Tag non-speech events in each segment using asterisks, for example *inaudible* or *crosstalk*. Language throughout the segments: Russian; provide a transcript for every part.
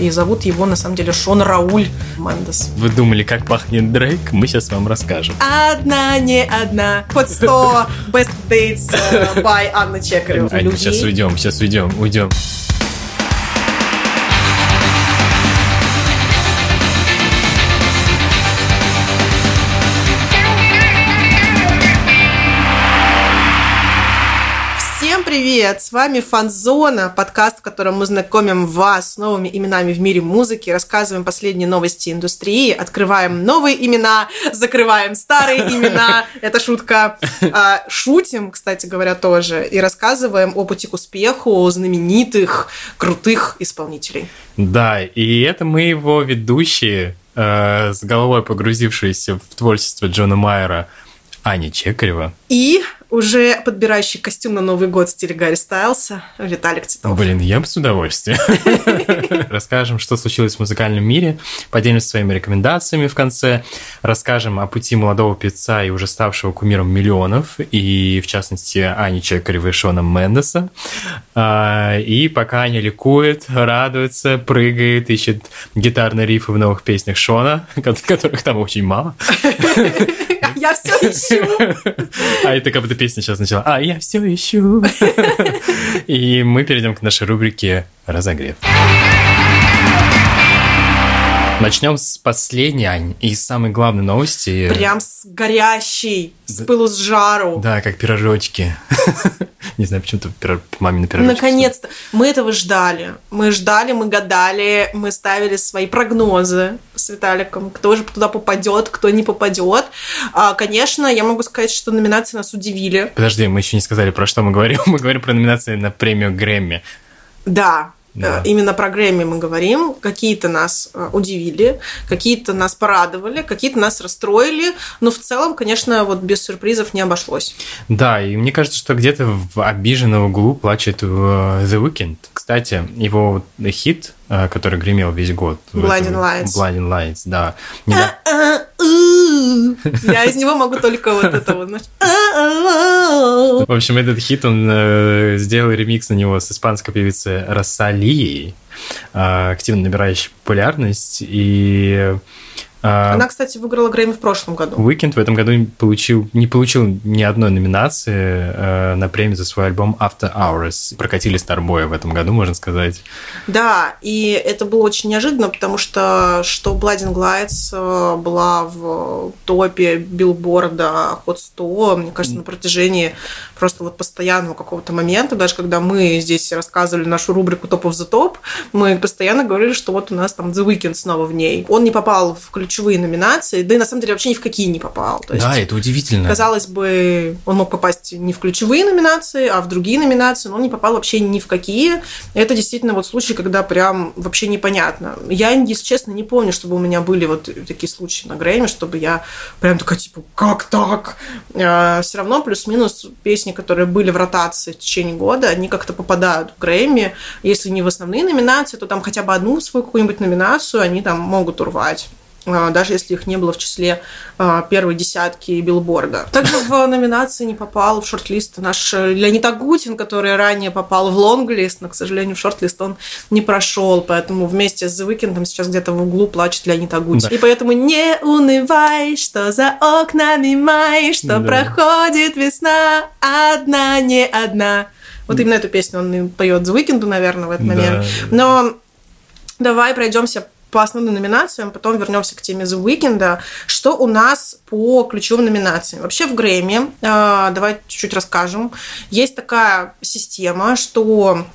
И зовут его, на самом деле, Шон Рауль Мендес. Вы думали, как пахнет Дрейк? Мы сейчас вам расскажем. Одна, не одна. Под 100 Best Dates э, by Анна Чекарева. Аня, сейчас уйдем, сейчас уйдем, уйдем. Привет! С вами Фанзона, подкаст, в котором мы знакомим вас с новыми именами в мире музыки, рассказываем последние новости индустрии, открываем новые имена, закрываем старые имена. *laughs* Это шутка. А, Шутим, кстати говоря, тоже. И рассказываем о пути к успеху знаменитых, крутых исполнителей. Да, и это мы его ведущие, э, с головой погрузившиеся в творчество Джона Майера, Аня Чекарева. И уже подбирающий костюм на Новый год в стиле Гарри Стайлса Виталик Титов. Блин, я бы с удовольствием. *laughs* Расскажем, что случилось в музыкальном мире, поделимся своими рекомендациями в конце, расскажем о пути молодого певца и уже ставшего кумиром миллионов, и в частности Ани Чекаревой Шона Мендеса. А, И пока Аня ликует, радуется, прыгает, ищет гитарные рифы в новых песнях Шона, которых там очень мало. *laughs* Я все ищу. *laughs* А это как будто песня сейчас начала. А я все ищу. *laughs* И мы перейдем к нашей рубрике «Разогрев». Начнем с последней, Ань, и самой главной новости. Прям с горящей, с Да. пылу с жару. Да, как пирожочки. *laughs* Не знаю, почему-то мамины пирожочки. Наконец-то. Мы этого ждали. Мы ждали, мы гадали, мы ставили свои прогнозы с Виталиком, кто же туда попадет, кто не попадет. А, конечно, я могу сказать, что номинации нас удивили. Подожди, мы еще не сказали, про что мы говорим. *laughs* Мы говорим про номинации на премию Грэмми. Да, Да. э, именно про Грэмми мы говорим. Какие-то нас э, удивили, какие-то нас порадовали, какие-то нас расстроили. Но в целом, конечно, вот без сюрпризов не обошлось. Да, и мне кажется, что где-то в обиженном углу плачет э, The Weeknd. Кстати, его хит, который гремел весь год. Blinding этом- Lights. Blinding Lights, да. У. *laughs* Я из него могу только вот это вот. знаешь, а, В общем, этот хит, он э, сделал ремикс на него с испанской певицей Рассалией, э, активно набирающей популярность. И Она, кстати, выиграла Грэмми в прошлом году. Уикенд в этом году получил, не получил ни одной номинации э, на премию за свой альбом After Hours. Прокатили Старбоя в этом году, можно сказать. Да, и это было очень неожиданно, потому что что Blinding Lights э, была в топе билборда Hot 100, мне кажется, на протяжении просто вот постоянного какого-то момента, даже когда мы здесь рассказывали нашу рубрику of the Top, мы постоянно говорили, что вот у нас там The Weeknd снова в ней. Он не попал в ключевые номинации, да и на самом деле вообще ни в какие не попал. То есть, да, это удивительно. Казалось бы, он мог попасть не в ключевые номинации, а в другие номинации, но он не попал вообще ни в какие. Это действительно вот случай, когда прям вообще непонятно. Я, если честно, не помню, чтобы у меня были вот такие случаи на Грэмми, чтобы я прям такая, типа, как так? Все равно плюс-минус песни, которые были в ротации в течение года, они как-то попадают в Грэмми. Если не в основные номинации, то там хотя бы одну свою какую-нибудь номинацию они там могут урвать даже если их не было в числе а, первой десятки билборда. Также в номинации не попал в шорт-лист наш Леонид Агутин, который ранее попал в лонг-лист, но, к сожалению, в шорт-лист он не прошел, поэтому вместе с The Weeknd сейчас где-то в углу плачет Леонид Агутин. Да. И поэтому не унывай, что за окнами май, что Да. проходит весна, одна, не одна. Вот именно эту песню он и поет The Weeknd, наверное, в этот Да. момент. Но давай пройдемся по основным номинациям, потом вернемся к теме The Weeknd. Что у нас по ключевым номинациям? Вообще в Грэмми, э, давай чуть-чуть расскажем, есть такая система, что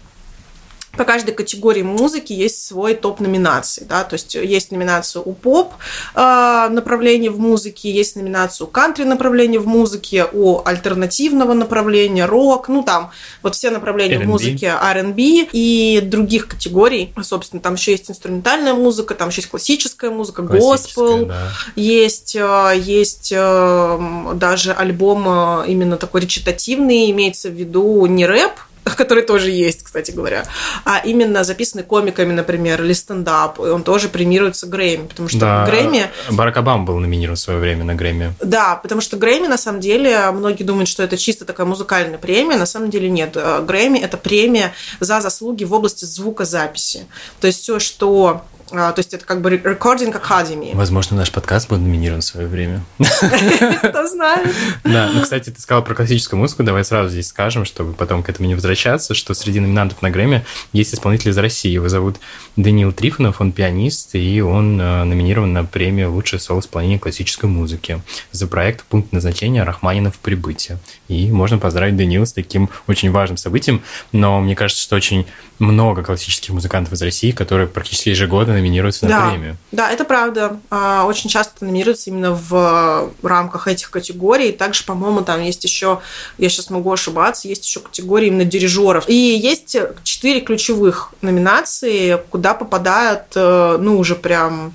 по каждой категории музыки есть свой топ номинаций, да, то есть есть номинацию у поп э, направления в музыке, есть номинацию кантри направления в музыке, у альтернативного направления, рок, ну там вот все направления в R&B. музыке, R&B и других категорий, собственно, там еще есть инструментальная музыка, там еще есть классическая музыка, госпел, да. есть, э, есть э, даже альбом э, именно такой речитативный, имеется в виду не рэп, *laughs* который тоже есть, кстати говоря, а именно записанный комиками, например, или стендап, и он тоже премируется Грэмми, потому что Да, Грэмми... Барак Обама был номинирован в свое время на Грэмми. Да, потому что Грэмми, на самом деле, многие думают, что это чисто такая музыкальная премия, на самом деле нет. Э, Грэмми – это премия за заслуги в области звукозаписи. То есть все, что... а, То есть это как бы Recording Academy. Возможно, наш подкаст был номинирован в свое время. Кто знает. Да, ну, кстати, ты сказала про классическую музыку, давай сразу здесь скажем, чтобы потом к этому не возвращаться, что среди номинантов на Грэмми есть исполнитель из России. Его зовут Даниил Трифонов, он пианист, и он э, номинирован на премию «Лучшее соло исполнение классической музыки» за проект «Пункт назначения Рахманинов прибытие». И можно поздравить Даниила с таким очень важным событием, но мне кажется, что очень много классических музыкантов из России, которые практически ежегодно номинируются на Да, премию. да, это правда. А, Очень часто номинируются именно в рамках этих категорий. Также, по-моему, там есть еще, я сейчас могу ошибаться, есть еще категории именно дирижеров. И есть четыре ключевых номинации, куда попадают, э, ну, уже прям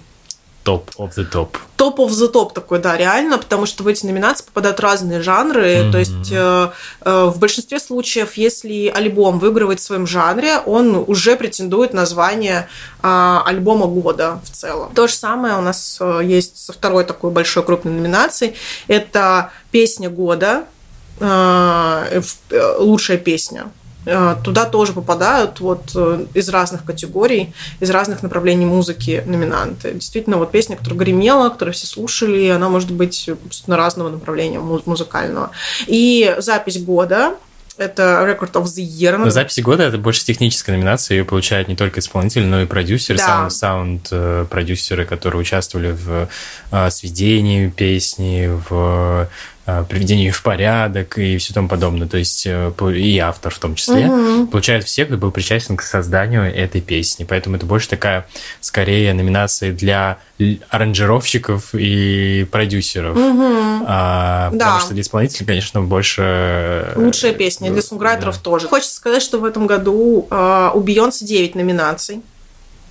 Топ of the топ. топ of the топ такой, да, реально, потому что в эти номинации попадают разные жанры. Мгм. То есть э, э, в большинстве случаев, если альбом выигрывает в своем жанре, он уже претендует на звание э, альбома года в целом. То же самое у нас э, есть со второй такой большой крупной номинацией. Это песня года, э, э, лучшая песня. Э, Туда тоже попадают вот э, из разных категорий, из разных направлений музыки номинанты. Действительно, вот песня, которая гремела, которую все слушали, она может быть абсолютно разного направления му- музыкального. И запись года это Record of the Year. Но записи года это больше техническая номинация, ее получают не только исполнители, но и продюсеры, Да. саунд, саунд э, продюсеры, которые участвовали в сведении песни, в э, приведении ее в порядок и все тому подобное. То есть э, и автор в том числе. Мгм. Получают все, кто был причастен к созданию этой песни. Поэтому это больше такая, скорее, номинация для аранжировщиков и продюсеров. Мгм. А, Да. Потому что для исполнителей, конечно, больше... э, Лучшая песня. Для сунграйтеров да. тоже. Хочется сказать, что в этом году э, у Бейонсе 9 номинаций.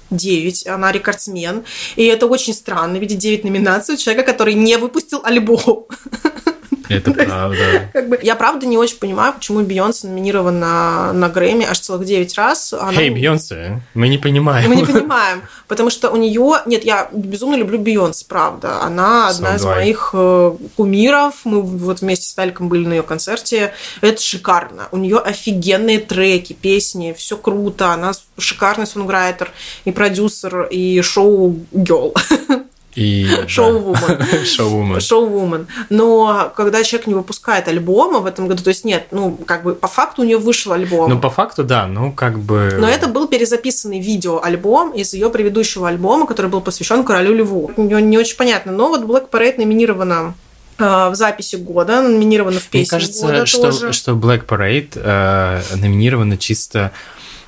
9, она рекордсмен. И это очень странно видеть 9 номинаций у человека, который не выпустил альбом. *laughs* Это *laughs* правда. Как бы, я правда не очень понимаю, почему Бейонсе номинирована на Грэмми аж целых 9 раз. Она- Эй, Бейонсе, мы не понимаем. Мы не понимаем, потому что у нее... Нет, я безумно люблю Бейонсе, правда. Она одна из моих э, кумиров. Мы вот вместе с Таликом были на ее концерте. Это шикарно. У нее офигенные треки, песни, все круто. Она шикарный сонграйтер и продюсер, и шоу-гелл. *laughs* И да. Шоу-вумен. *laughs* Шоу-вумен. Шоу-вумен. Но когда человек не выпускает альбома в этом году, то есть нет, ну, как бы по факту у нее вышел альбом. Ну, по факту, да, ну, как бы... Но это был перезаписанный видеоальбом из ее предыдущего альбома, который был посвящен королю Льву. Не, не очень понятно. Но вот Black Parade номинирована э, в записи года, номинирована в Мне песне кажется, года что, тоже. что Black Parade э, номинирована чисто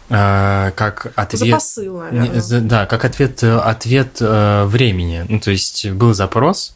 э, как За ответ... посыл, наверное. За- Да, как ответ, э, ответ э, времени. Ну, то есть был запрос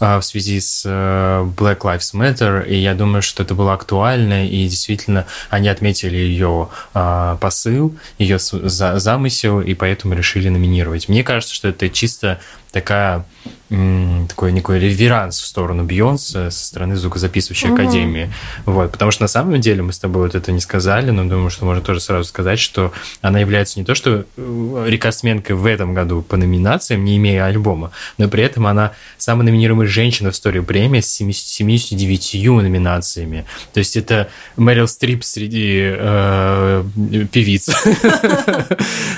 э, в связи с Black Lives Matter, и я думаю, что это было актуально, и действительно они отметили ее э, посыл, ее за- замысел, и поэтому решили номинировать. Мне кажется, что это чисто такая такой некий реверанс в сторону Бейонсе со стороны звукозаписывающей Мгм. академии. Вот, потому что на самом деле мы с тобой вот это не сказали, но думаю, что можно тоже сразу сказать, что она является не то, что э, рекордсменкой в этом году по номинациям, не имея альбома, но при этом она самая номинируемая женщина в истории премии с 70 79 номинациями. То есть это Мэрил Стрип среди э, певиц.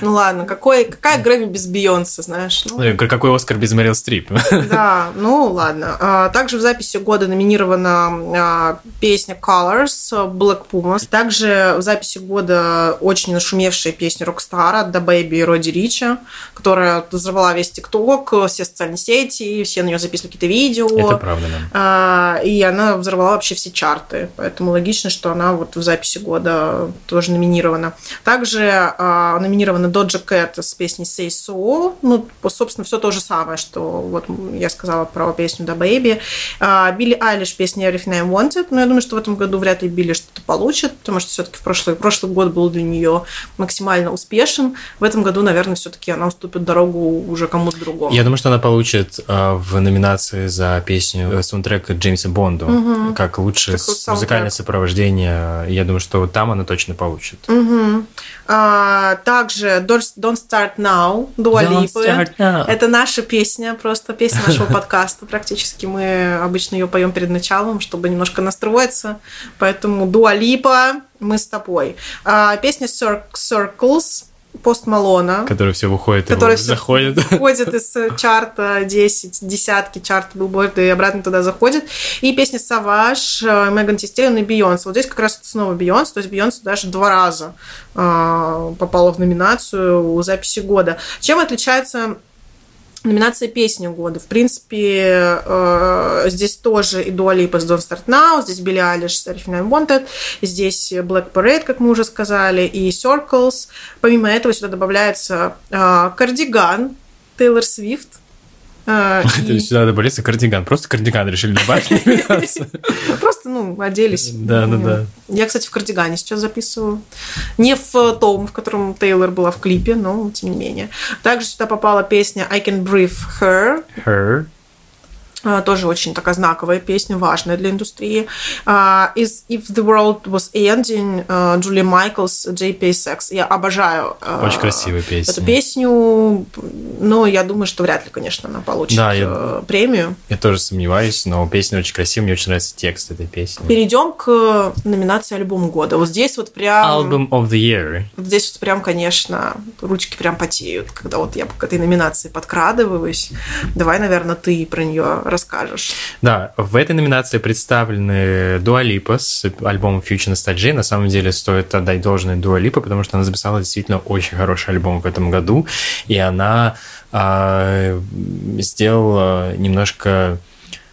Ну ладно, какой, какая Грэмми без Бейонсе, знаешь? Ну, Какой Оскар без Мэрил Стрип? *laughs* Да, ну ладно. А, Также в записи года номинирована а, песня Colors Black Pumas. Также в записи года очень нашумевшая песня от The Baby и Роди Рича, которая взорвала весь ТикТок, все социальные сети, все на нее записывали какие-то видео. Это правда, да. А, И она взорвала вообще все чарты. Поэтому логично, что она вот в записи года тоже номинирована. Также номинирована Доджа Кэт с песней Say So. Ну, собственно, все то же самое, что вот я сказала про песню «Да, Baby». А, Билли Айлиш, песня «Everything I Wanted», но я думаю, что в этом году вряд ли Билли что-то получит, потому что все-таки в прошлый, прошлый год был для нее максимально успешен. В этом году, наверное, все-таки она уступит дорогу уже кому-то другому. Я думаю, что она получит э, в номинации за песню э, саундтрек Джеймса Бонду, угу. как лучшее музыкальное сопровождение. Я думаю, что там она точно получит. Угу. А, также Don't Start Now, Дуа Липы. Это наша песня, просто песня нашего *laughs* подкаста. Практически мы обычно ее поем перед началом, чтобы немножко настроиться. Поэтому Дуа Липа, мы с тобой. А, песня Circles, Пост Малона. Который все выходит который все заходит. *laughs* Выходит из чарта 10, десятки чарта билборда и обратно туда заходит. И песня Саваш, э, Меган Тистеллин и Бейонсе. Вот здесь как раз снова Бейонсе, то есть Бейонсе даже два раза э, попала в номинацию у записи года. Чем отличается Номинация «Песня года». В принципе, э, здесь тоже и Дуа Липа с Don't Start Now, здесь Билли Айлиш с Everything I Wanted, здесь Black Parade, как мы уже сказали, и Circles. Помимо этого сюда добавляется э, «Кардиган», Тейлор Свифт – *laughs* То есть сюда добавляется кардиган. Просто кардиган решили добавить. *laughs* Просто, ну, оделись. Да, да, да. Я, кстати, в кардигане сейчас записываю. Не в том, в котором Тейлор была в клипе, но тем не менее. Также сюда попала песня I Can Breathe Her. Her. А, тоже очень такая знаковая песня, важная для индустрии. Uh, If the World Was Ending, uh, Джулия Майклс, JPSX. Я обожаю очень красивая песня. эту песню, но я думаю, что вряд ли, конечно, она получит да, я, премию. Я тоже сомневаюсь, но песня очень красивая, мне очень нравится текст этой песни. Перейдем к номинации альбом года. Вот здесь вот прям... Album of the Year. Вот здесь вот прям, конечно, ручки прям потеют, когда вот я к этой номинации подкрадываюсь. Давай, наверное, ты про нее расскажешь. Да, в этой номинации представлены Дуа Липа с альбомом Future Nostalgia. На самом деле стоит отдать должное Дуа Липа, потому что она записала действительно очень хороший альбом в этом году, и она а, сделала немножко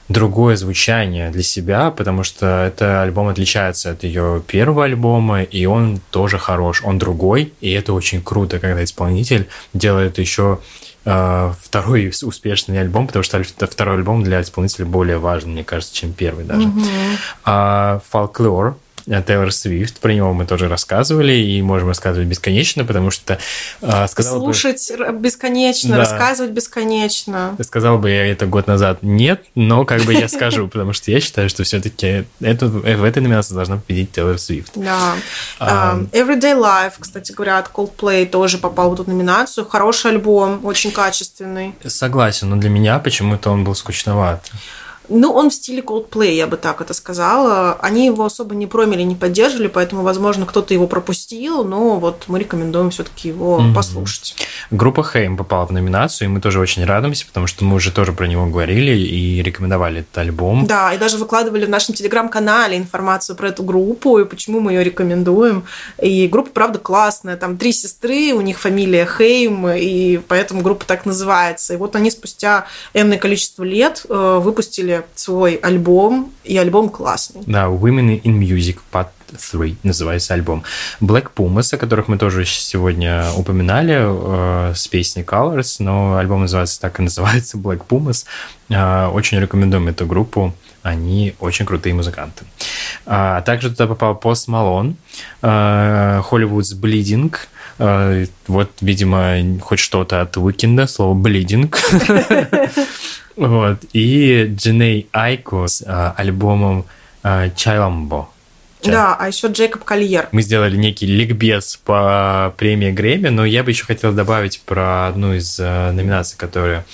другое звучание для себя, потому что это альбом отличается от ее первого альбома, и он тоже хорош, он другой, и это очень круто, когда исполнитель делает еще Э, второй успешный альбом, потому что второй альбом для исполнителя более важный, мне кажется, чем первый даже. Mm-hmm. А Folklore Тейлор Свифт, про него мы тоже рассказывали и можем рассказывать бесконечно, потому что э, сказал Слушать бы, бесконечно, да, рассказывать бесконечно. Сказал бы я это год назад нет, но как бы я скажу, потому что я считаю, что все-таки это, в этой номинации должна победить Тейлор Свифт. Да. Um, Everyday Life, кстати говоря, от Coldplay тоже попал в эту номинацию. Хороший альбом, очень качественный. Согласен, но для меня почему-то он был скучноват. Ну, он в стиле Coldplay, я бы так это сказала. Они его особо не промили, не поддерживали, поэтому, возможно, кто-то его пропустил, но вот мы рекомендуем все-таки его mm-hmm. послушать. Группа Хейм попала в номинацию, и мы тоже очень радуемся, потому что мы уже тоже про него говорили и рекомендовали этот альбом. Да, и даже выкладывали в нашем телеграм-канале информацию про эту группу и почему мы ее рекомендуем. И группа, правда, классная. Там три сестры, у них фамилия Хейм, и поэтому группа так называется. И вот они спустя энное количество лет э, выпустили выпустили свой альбом, и альбом классный. Да, Women in Music Part 3 называется альбом. Black Pumas, о которых мы тоже сегодня упоминали, э, с песней Colors, но альбом называется так и называется, Black Pumas. Э, очень рекомендуем эту группу, они очень крутые музыканты. А также туда попал Post Malone, э, Hollywood's Bleeding, э, вот, видимо, хоть что-то от Уикенда, слово «bleeding». *laughs* Вот. И Дженей Айко с а, альбомом а, Чайламбо. Да, а еще Джейкоб Кольер. Мы сделали некий ликбез по премии Грэмми, но я бы еще хотел добавить про одну из а, номинаций, которая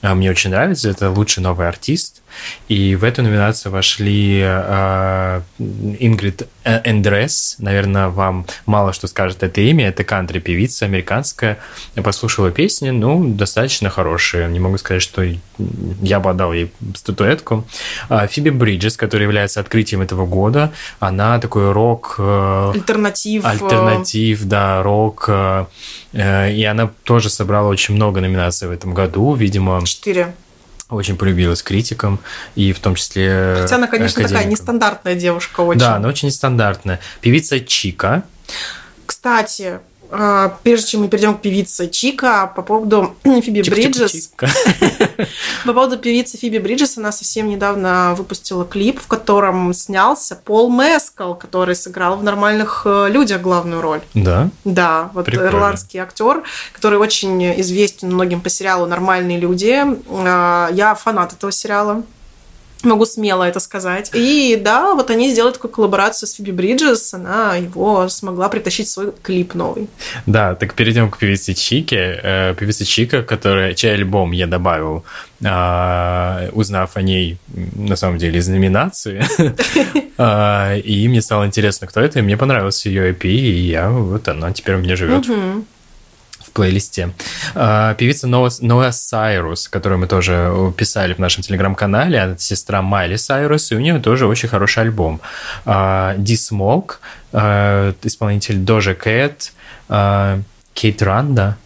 а, мне очень нравится. Это лучший новый артист. И в эту номинацию вошли э, Ингрид Эндрес. Наверное, вам мало что скажет это имя. Это кантри-певица американская. Я послушала песни, ну, достаточно хорошие. Не могу сказать, что я бы отдал ей статуэтку. А Фиби Бриджес, которая является открытием этого года, она такой рок... Э, альтернатив. Альтернатив, да, рок. Э, и она тоже собрала очень много номинаций в этом году, видимо... Четыре очень полюбилась критикам, и в том числе Хотя она, конечно, академикам. такая нестандартная девушка очень. Да, она очень нестандартная. Певица Чика. Кстати, прежде чем мы перейдем к певице Чика, по поводу *clears throat* Фиби Бриджес. *laughs* По поводу певицы Фиби Бриджес, она совсем недавно выпустила клип, в котором снялся Пол Мескал, который сыграл в «Нормальных э, людях» главную роль. Да? Да, вот Прикольно. ирландский актер, который очень известен многим по сериалу «Нормальные люди». А, я фанат этого сериала. Могу смело это сказать. И да, вот они сделали такую коллаборацию с Фиби Бриджес, она его смогла притащить в свой клип новый. Да, так перейдем к певице Чике. Э, певица Чика, которая, чей альбом я добавил, э, узнав о ней, на самом деле, из номинации. Э, *laughs* и мне стало интересно, кто это, и мне понравился ее EP, и я, вот она теперь у меня живет плейлисте. А, певица Ноа Сайрус, которую мы тоже писали в нашем телеграм-канале, она сестра Майли Сайрус, и у нее тоже очень хороший альбом. Ди Смок, исполнитель Дожа Кэт, Кейт Ранда,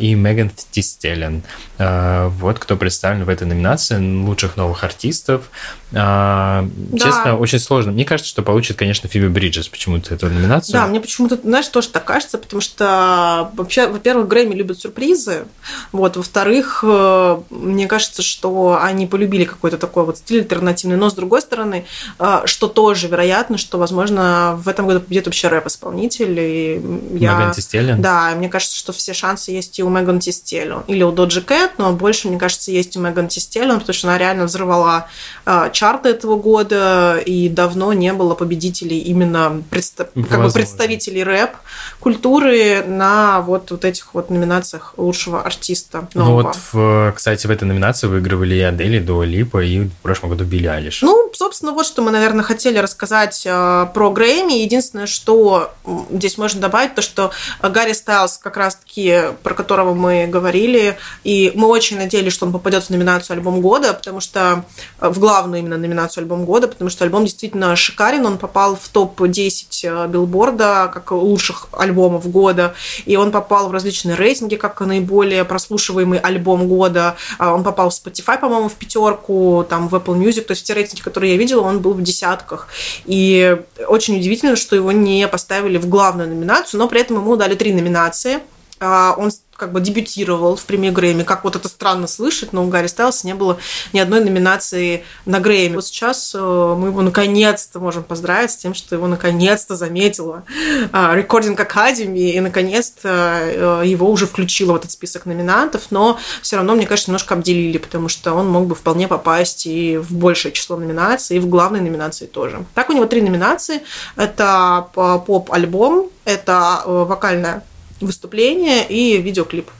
и Меган Тистелен. Вот кто представлен в этой номинации лучших новых артистов. А, да. Честно, очень сложно. Мне кажется, что получит, конечно, Фиби Бриджес почему-то эту номинацию. Да, мне почему-то, знаешь, тоже так кажется, потому что вообще, во-первых, Грэмми любят сюрпризы, вот, во-вторых, э, мне кажется, что они полюбили какой-то такой вот стиль альтернативный, но с другой стороны, э, что тоже вероятно, что, возможно, в этом году победит вообще рэп-исполнитель. И я... Меган Тистеллен? Да, мне кажется, что все шансы есть и у Меган Тистеллен, или у Доджи Кэт, но больше, мне кажется, есть у Меган Тистеллен, потому что она реально взорвала э, чарты этого года, и давно не было победителей именно предста- как бы представителей рэп-культуры на вот, вот этих вот номинациях лучшего артиста нового. Ну вот, в, кстати, в этой номинации выигрывали и Адели, Дуа Липа, и в прошлом году Билли Алиш. Ну, собственно, вот что мы, наверное, хотели рассказать э, про Грэмми. Единственное, что здесь можно добавить, то, что Гарри Стайлз, как раз-таки, про которого мы говорили, и мы очень надеялись, что он попадет в номинацию «Альбом года», потому что э, в главную именно номинацию альбом года, потому что альбом действительно шикарен, он попал в топ-10 э, билборда как лучших альбомов года, и он попал в различные рейтинги как наиболее прослушиваемый альбом года, а он попал в Spotify, по-моему, в пятерку, там в Apple Music, то есть те рейтинги, которые я видела, он был в десятках. И очень удивительно, что его не поставили в главную номинацию, но при этом ему дали три номинации. А, он как бы дебютировал в премии Грэмми. Как вот это странно слышать, но у Гарри Стайлса не было ни одной номинации на Грэмми. Вот сейчас э, мы его наконец-то можем поздравить с тем, что его наконец-то заметила Recording Academy и наконец-то э, его уже включила в этот список номинантов, но все равно, мне кажется, немножко обделили, потому что он мог бы вполне попасть и в большее число номинаций, и в главной номинации тоже. Так у него три номинации. Это поп-альбом, это э, вокальная выступление и видеоклип.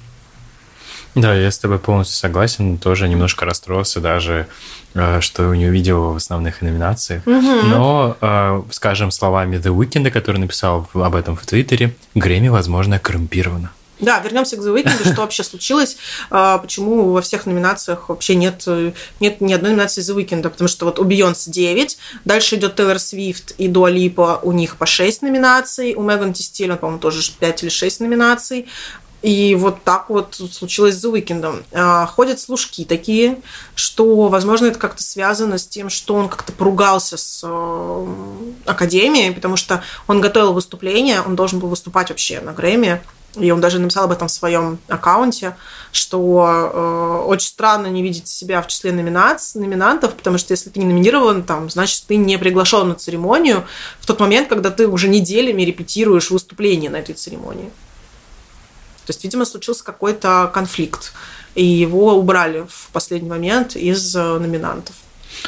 Да, я с тобой полностью согласен. Тоже немножко расстроился даже, э, что не увидел в основных номинациях. Угу. Но, э, скажем словами The Weeknd, который написал об этом в Твиттере, Грэмми, возможно, коррумпировано. Да, вернемся к The Weeknd, что вообще случилось, а, почему во всех номинациях вообще нет, нет ни одной номинации The Weeknd, потому что вот у Beyoncé 9, дальше идет Тейлор Свифт и Дуа Липа, у них по 6 номинаций, у Меган Тистилен, по-моему, тоже 5 или 6 номинаций, и вот так вот случилось с The Weeknd. А, ходят служки такие, что, возможно, это как-то связано с тем, что он как-то поругался с э, Академией, потому что он готовил выступление, он должен был выступать вообще на Грэмми, и он даже написал об этом в своем аккаунте, что э, очень странно не видеть себя в числе номинац, номинантов, потому что если ты не номинирован, там, значит, ты не приглашен на церемонию в тот момент, когда ты уже неделями репетируешь выступление на этой церемонии. То есть, видимо, случился какой-то конфликт, и его убрали в последний момент из э, номинантов.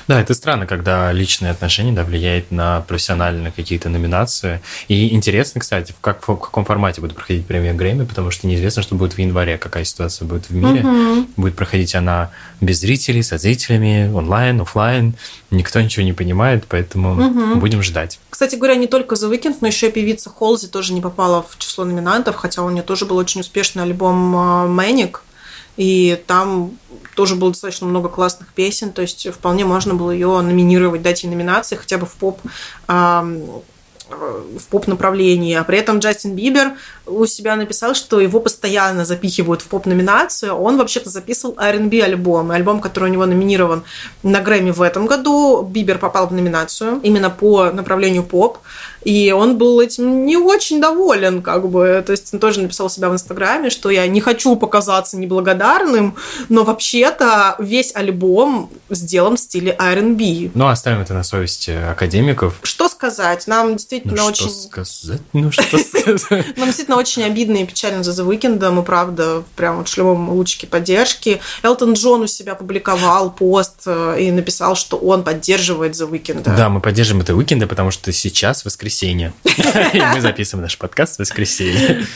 Да, это странно, когда личные отношения да, влияют на профессиональные какие-то номинации. И интересно, кстати, в, как, в каком формате будет проходить премия Грэмми, потому что неизвестно, что будет в январе, какая ситуация будет в мире. Угу. Будет проходить она без зрителей, со зрителями, онлайн, офлайн. Никто ничего не понимает, поэтому угу. будем ждать. Кстати говоря, не только The Weeknd, но еще и певица Холзи тоже не попала в число номинантов, хотя у нее тоже был очень успешный альбом «Мэник», и там тоже было достаточно много классных песен, то есть вполне можно было ее номинировать, дать ей номинации хотя бы в поп в поп-направлении. А при этом Джастин Бибер у себя написал, что его постоянно запихивают в поп-номинацию. Он вообще-то записывал R&B альбом. Альбом, который у него номинирован на Грэмми в этом году. Бибер попал в номинацию именно по направлению поп. И он был этим не очень доволен, как бы. То есть он тоже написал себя в Инстаграме, что я не хочу показаться неблагодарным, но вообще-то весь альбом сделан в стиле R&B. Ну, оставим это на совести академиков. Что сказать? Нам действительно ну, очень... Что сказать? Ну, что *laughs* сказать? Нам действительно очень обидно и печально за The Weeknd. Мы, правда, прям вот шлем лучики поддержки. Элтон Джон у себя публиковал пост э, и написал, что он поддерживает The Weeknd. Да, мы поддерживаем это Weeknd, потому что сейчас воскресенье. *laughs* И мы записываем наш подкаст в воскресенье.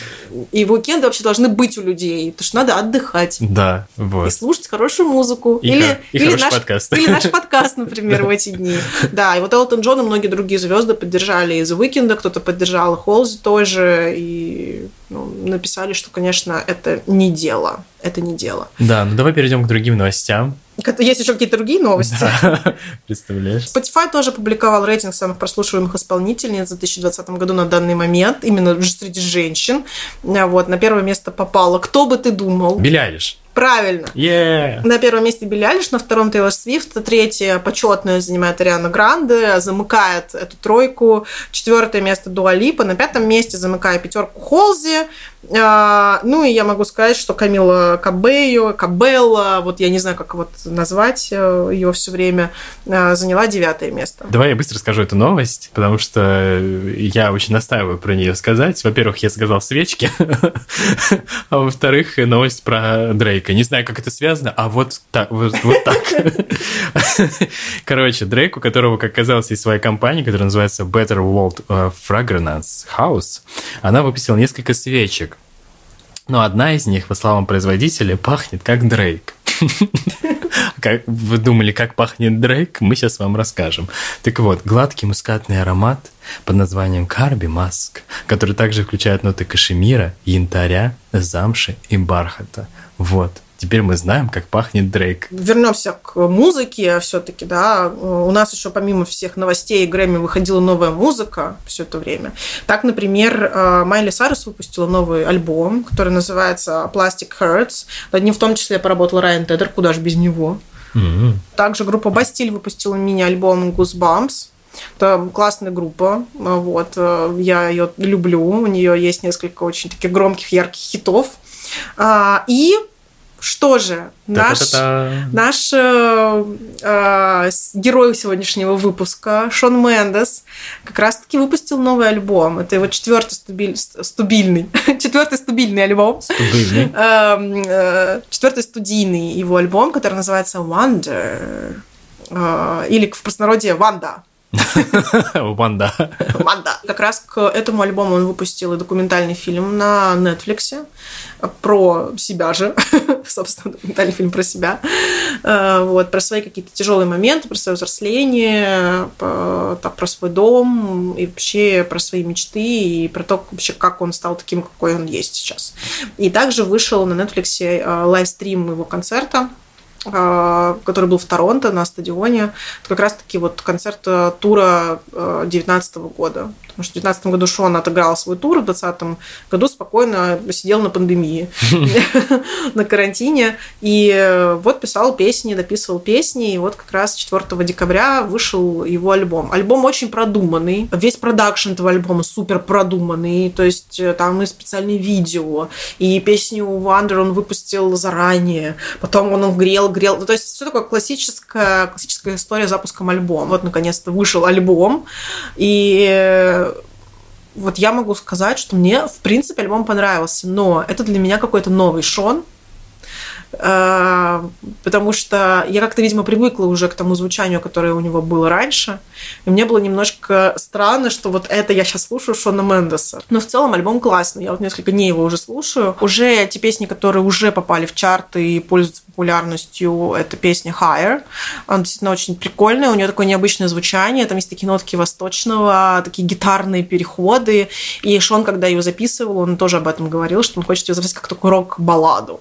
И уикенды вообще должны быть у людей, потому что надо отдыхать. Да, вот. И слушать хорошую музыку. И, или, и или, наш, подкаст. или наш *laughs* подкаст, например, в эти дни. Да, и вот Элтон Джон и многие другие звезды поддержали из Уикенда, кто-то поддержал Холзи тоже, и ну, написали, что, конечно, это не дело. Это не дело. Да, ну давай перейдем к другим новостям. Есть еще какие-то другие новости. *laughs* Да, представляешь? Spotify тоже опубликовал рейтинг самых прослушиваемых исполнительниц в 2020 году на данный момент, именно среди женщин. Вот, на первое место попала. Кто бы ты думал? Билялиш. Правильно. Yeah. На первом месте Билли Айлиш, на втором Тейлор Свифт, третье почетное занимает Ариана Гранде, замыкает эту тройку. Четвертое место Дуа Липа, на пятом месте замыкает пятерку Холзи. А, ну и я могу сказать, что Камила Кабею, Кабелла, вот я не знаю, как вот назвать э, ее все время, э, заняла девятое место. Давай я быстро скажу эту новость, потому что я очень настаиваю про нее сказать. Во-первых, я сказал свечки, *laughs* а во-вторых, новость про Дрейка. Не знаю, как это связано, а вот так. Вот, вот так. *laughs* Короче, Дрейк, у которого, как казалось, есть своя компания, которая называется Better World э, Fragrance House, она выпустила несколько свечек но одна из них, по словам производителя, пахнет как Дрейк. *laughs* Как вы думали, как пахнет Дрейк? Мы сейчас вам расскажем. Так вот, гладкий мускатный аромат под названием Карби Маск, который также включает ноты кашемира, янтаря, замши и бархата. Вот. Теперь мы знаем, как пахнет Дрейк. Вернемся к музыке все-таки, да. У нас еще помимо всех новостей Грэмми выходила новая музыка все это время. Так, например, э, Майли Сарус выпустила новый альбом, который называется Plastic Hearts. Над ним в том числе поработал Райан Тедер, куда же без него. Mm-hmm. Также группа Бастиль выпустила мини-альбом Goosebumps. Это классная группа, вот, э, я ее люблю, у нее есть несколько очень таких громких, ярких хитов. А, и что же, наш, наш э, э, герой сегодняшнего выпуска, Шон Мендес, как раз-таки выпустил новый альбом. Это его четвертый стубиль, стубильный, *laughs* четвертый стубильный альбом. Стубильный. *laughs* Э, э, четвертый студийный его альбом, который называется Wonder. Э, или в простонародье Ванда. *laughs* Ванда. Ванда. Как раз к этому альбому он выпустил и документальный фильм на Netflix про себя же, *laughs* собственно, документальный фильм про себя, э, вот, про свои какие-то тяжелые моменты, про свое взросление, про, так, про свой дом и вообще про свои мечты и про то, вообще, как он стал таким, какой он есть сейчас. И также вышел на Netflix э, livestream его концерта, который был в Торонто на стадионе. Это как раз-таки вот концерт э, тура 2019 года. Потому что в 2019 году Шон отыграл свой тур, в 2020 году спокойно сидел на пандемии, *laughs* на карантине. И э, вот писал песни, дописывал песни. И вот как раз 4 декабря вышел его альбом. Альбом очень продуманный. Весь продакшн этого альбома супер продуманный. То есть э, там и специальные видео. И песню Wonder он выпустил заранее. Потом он грел, грел. То есть все такое классическая, классическая история запуском альбома. Вот наконец-то вышел альбом. И вот я могу сказать, что мне, в принципе, альбом понравился, но это для меня какой-то новый Шон, потому что я как-то, видимо, привыкла уже к тому звучанию, которое у него было раньше, и мне было немножко странно, что вот это я сейчас слушаю Шона Мендеса. Но в целом альбом классный, я вот несколько дней его уже слушаю. Уже те песни, которые уже попали в чарты и пользуются популярностью, это песня Higher. Она действительно очень прикольная, у нее такое необычное звучание, там есть такие нотки восточного, такие гитарные переходы, и Шон, когда ее записывал, он тоже об этом говорил, что он хочет ее записать как такую рок-балладу.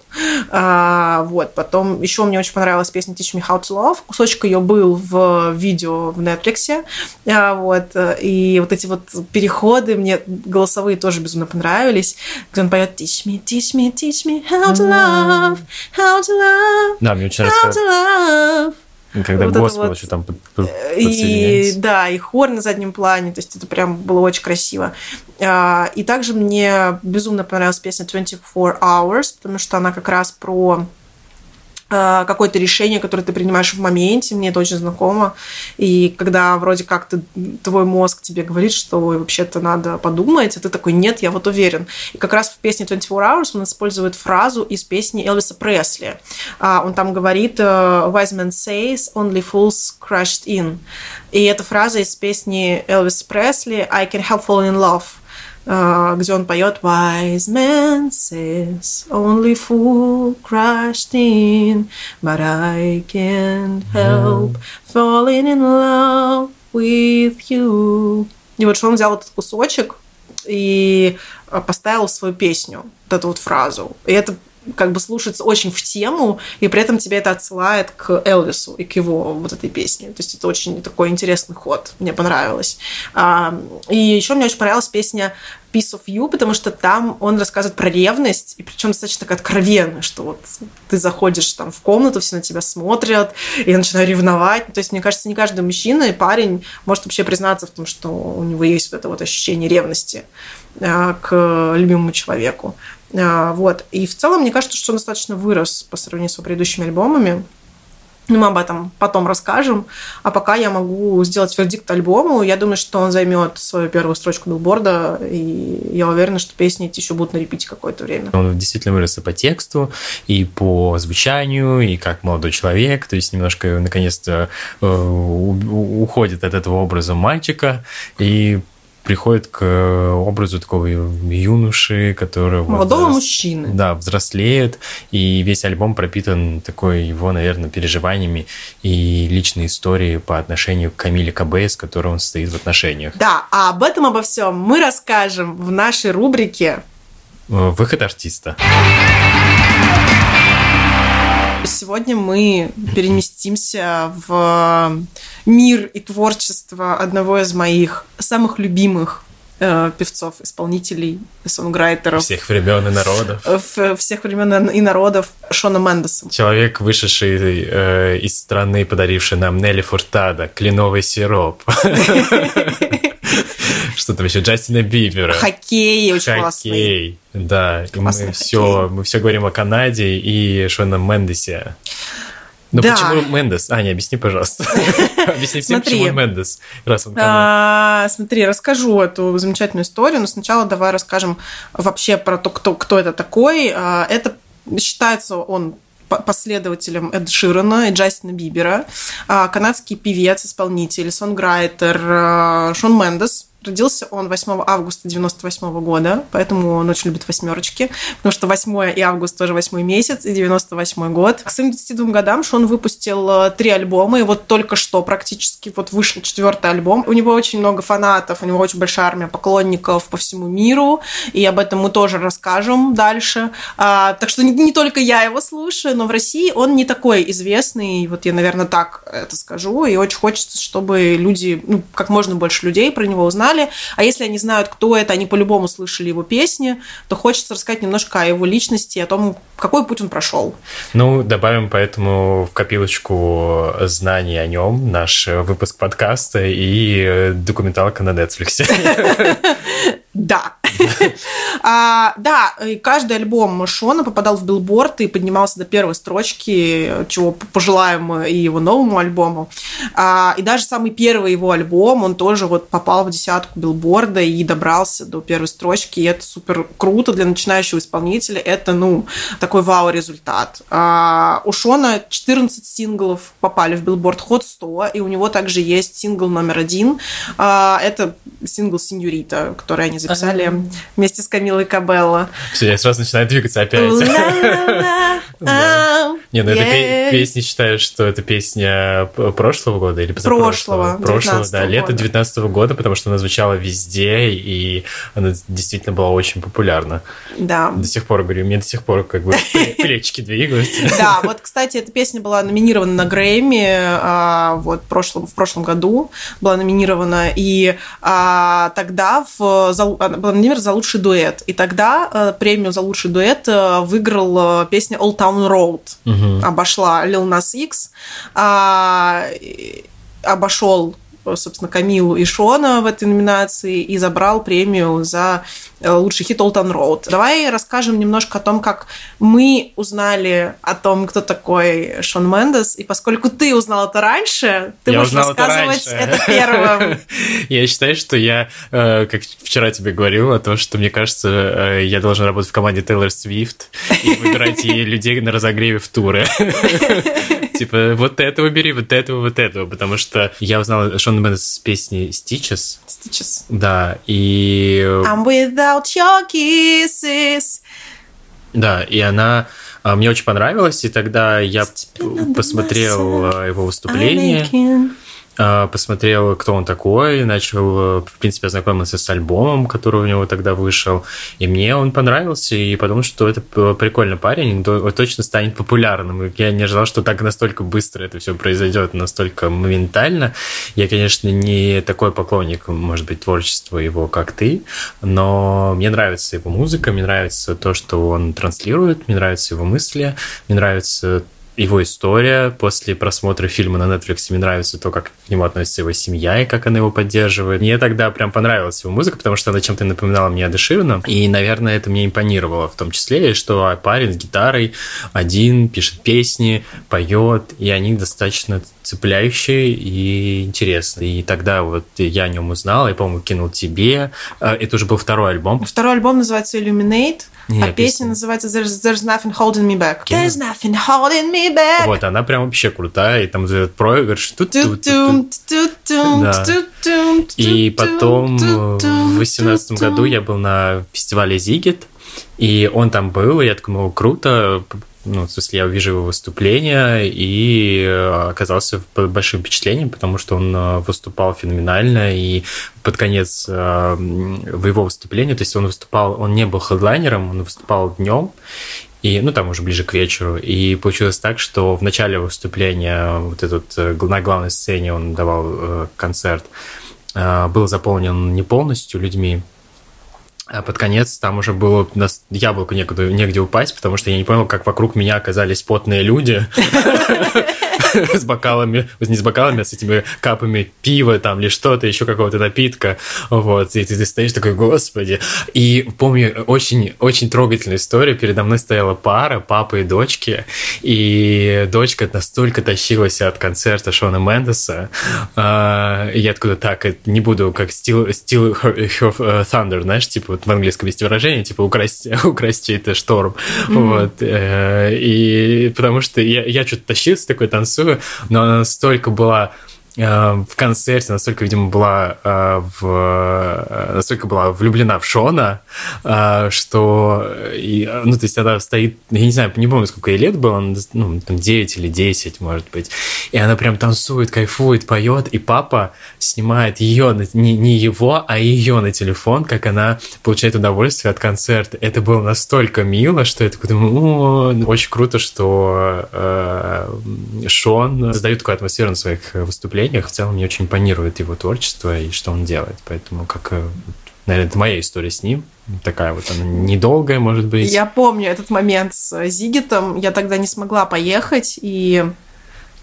А, А, вот, потом еще мне очень понравилась песня Teach Me How to Love. Кусочек ее был в видео в Netflix. А, вот, и вот эти вот переходы мне голосовые тоже безумно понравились. Где он поет Teach me, teach me, teach me how to love, how to love, Да, мне очень how to love. когда вот госпел вот, еще там под- под- И да, и хор на заднем плане, то есть это прям было очень красиво. А, И также мне безумно понравилась песня 24 Hours, потому что она как раз про а, какое-то решение, которое ты принимаешь в моменте, мне это очень знакомо. И когда вроде как ты, твой мозг тебе говорит, что «Ой, вообще-то надо подумать, а ты такой, нет, я вот уверен. И как раз в песне 24 Hours он использует фразу из песни Элвиса Пресли. А, Он там говорит э, «Wise man says, only fools crushed in». И эта фраза из песни Элвиса Пресли «I can help falling in love» где он поет Wise man says only fool crushed in but I can't help falling in love with you и вот что он взял этот кусочек и э, поставил в свою песню вот эту вот фразу. И это как бы слушается очень в тему, и при этом тебя это отсылает к Элвису и к его вот этой песне. То есть это очень такой интересный ход, мне понравилось. А, И еще мне очень понравилась песня Piece of You, потому что там он рассказывает про ревность, и причем достаточно так откровенно, что вот ты заходишь там в комнату, все на тебя смотрят, и я начинаю ревновать. То есть, мне кажется, не каждый мужчина и парень может вообще признаться в том, что у него есть вот это вот ощущение ревности а, к любимому человеку. А, Вот. И в целом, мне кажется, что он достаточно вырос по сравнению с его предыдущими альбомами. Ну, мы об этом потом расскажем. А пока я могу сделать вердикт альбому. Я думаю, что он займет свою первую строчку билборда. И я уверена, что песни эти еще будут на репите какое-то время. Он действительно вырос и по тексту, и по звучанию, и как молодой человек. То есть немножко, наконец-то, э, уходит от этого образа мальчика и приходит к образу такого юноши, которого... Молодого взрос- мужчины. Да, взрослеет, и весь альбом пропитан такой его, наверное, переживаниями и личной историей по отношению к Камиле Кабе, с которой он состоит в отношениях. Да, а об этом обо всем мы расскажем в нашей рубрике Э, Выход артиста. Сегодня мы переместимся в мир и творчество одного из моих самых любимых э, певцов, исполнителей, сонграйтеров Всех времен и народов. в- всех времен и народов Шона Мендеса. Человек, вышедший э, из страны, подаривший нам Нелли Фуртада, кленовый сироп. *laughs* Что там еще? Джастина Бибера. Хоккей очень классный. Хоккей. Да, и мы Классный все, хоккей. мы все говорим о Канаде и Шоном Мендесе. Но Да. почему Мендес? Аня, объясни, пожалуйста. *laughs* Объясни всем, Смотри. почему Мендес, раз он. А, смотри, расскажу эту замечательную историю, но сначала давай расскажем вообще про то, кто, кто это такой. А, Это считается он по- последователем Эд Ширана и Джастина Бибера. А, Канадский певец, исполнитель, сонграйтер а, Шон Мендес. Родился он 8 августа 98 года, поэтому он очень любит восьмерочки, потому что 8 и август тоже 8 месяц, и 98 год. К своим 22 годам Шон выпустил э, три альбома, и вот только что практически вот вышел четвертый альбом. У него очень много фанатов, у него очень большая армия поклонников по всему миру, и об этом мы тоже расскажем дальше. А, так что не, не только я его слушаю, но в России он не такой известный, вот я, наверное, так это скажу, и очень хочется, чтобы люди, ну, как можно больше людей про него узнали, а если они знают, кто это, они по-любому слышали его песни, то хочется рассказать немножко о его личности, о том, какой путь он прошел. Ну, добавим поэтому в копилочку знаний о нем наш выпуск подкаста и документалка на Netflix. *laughs* Да. *laughs* А, Да, и каждый альбом Шона попадал в билборд и поднимался до первой строчки, чего пожелаем и его новому альбому. А, И даже самый первый его альбом, он тоже вот попал в десятку билборда и добрался до первой строчки, и это супер круто для начинающего исполнителя. Это, ну, такой вау-результат. А, У Шона 14 синглов попали в Billboard Hot 100, и у него также есть сингл номер один. Это сингл «Синьорита», который они записали вместе с Камилой Кабелло. Все, я сразу начинаю двигаться опять. *laughs* Не, ну эта песня считаешь, что это песня прошлого года или позапрошлого? Прошлого. Прошлого, да, лето 19 года, потому что она звучала везде, и она действительно была очень популярна. Да. До сих пор, говорю, мне до сих пор как бы *laughs* плечики двигаются. Да, вот, кстати, эта песня была номинирована на Грэмми а, вот в прошлом году, была номинирована, и а, тогда была номинирована за лучший дуэт, и тогда а, премию за лучший дуэт выиграл песня Old Town Road, угу. обошла Lil Nas X, обошел собственно, Камилу и Шона в этой номинации и забрал премию за э, лучший хит Town Road. Давай расскажем немножко о том, как мы узнали о том, кто такой Шон Мендес, и поскольку ты узнал это раньше, ты я можешь рассказывать это, это первым. *laughs* Я считаю, что я, э, как вчера тебе говорил, о том, что мне кажется, э, я должен работать в команде Taylor Swift и выбирать *laughs* ей людей на разогреве в туры. *laughs* Типа, вот этого бери, вот этого, вот этого, потому что я узнал Шон Мендес с песни Stitches. Stitches. Да, и... I'm without your kisses. Да, и она а, мне очень понравилась, и тогда я посмотрел а, его выступление. А, посмотрел, кто он такой, начал, в принципе, ознакомился с альбомом, который у него тогда вышел, и мне он понравился, и подумал, что это прикольный парень, он точно станет популярным. Я не ожидал, что так настолько быстро это все произойдет, настолько моментально. Я, конечно, не такой поклонник, может быть, творчества его, как ты, но мне нравится его музыка, мне нравится то, что он транслирует, мне нравятся его мысли, мне нравится его история. После просмотра фильма на Netflix мне нравится то, как к нему относится его семья и как она его поддерживает. Мне тогда прям понравилась его музыка, потому что она чем-то напоминала мне Адыширна. И, наверное, это мне импонировало в том числе, что парень с гитарой один пишет песни, поет, и они достаточно цепляющие и интересные. И тогда вот я о нем узнал, я, по-моему, кинул тебе. А, это уже был второй альбом. Второй альбом называется Illuminate. Не, а песня, песня называется There's, There's Nothing Holding Me Back. There's Nothing Holding Me Back. Вот, она прям вообще крутая, и там этот проигрыш. И потом в восемнадцатом году я был на фестивале Зигит, и он там был, и я такой, ну, круто, ну, в смысле, я увижу его выступление и э, оказался под большим впечатлением, потому что он э, выступал феноменально, и под конец э, в его выступлении, то есть он выступал, он не был хедлайнером, он выступал днем, и, ну, там уже ближе к вечеру. И получилось так, что в начале выступления, вот этот, на главной сцене он давал концерт, был заполнен не полностью людьми, а под конец там уже было яблоку некуда, негде упасть, потому что я не понял, как вокруг меня оказались потные люди. *laughs* *laughs* с бокалами, не с бокалами, а с этими капами пива там или что-то, еще какого-то напитка, вот, и ты, ты стоишь такой, господи. И помню, очень, очень трогательная история, передо мной стояла пара, папа и дочки, и дочка настолько тащилась от концерта Шона Мендеса, э, я откуда так, не буду как Still, still her, her Thunder, знаешь, типа вот в английском есть выражение, типа украсть, *laughs* украсть чей-то шторм, mm-hmm. вот, э, и потому что я, я что-то тащился такой, танцую, но она настолько была в концерте настолько, видимо, была э, в, э, настолько была влюблена в Шона, что, ну, то есть она стоит, я не знаю, не помню, сколько ей лет было, ну, там 9 или 10, может быть, и она прям танцует, кайфует, поет, и папа снимает ее, не, не его, а ее на телефон, как она получает удовольствие от концерта. Это было настолько мило, что я такой думаю, очень круто, что э, Шон создает такую атмосферу на своих выступлениях, выступлениях. В целом мне очень импонирует его творчество и что он делает. Поэтому как э, наверное, это моя история с ним. Такая вот она недолгая, может быть. Я помню этот момент с Зигитом. Я тогда не смогла поехать, и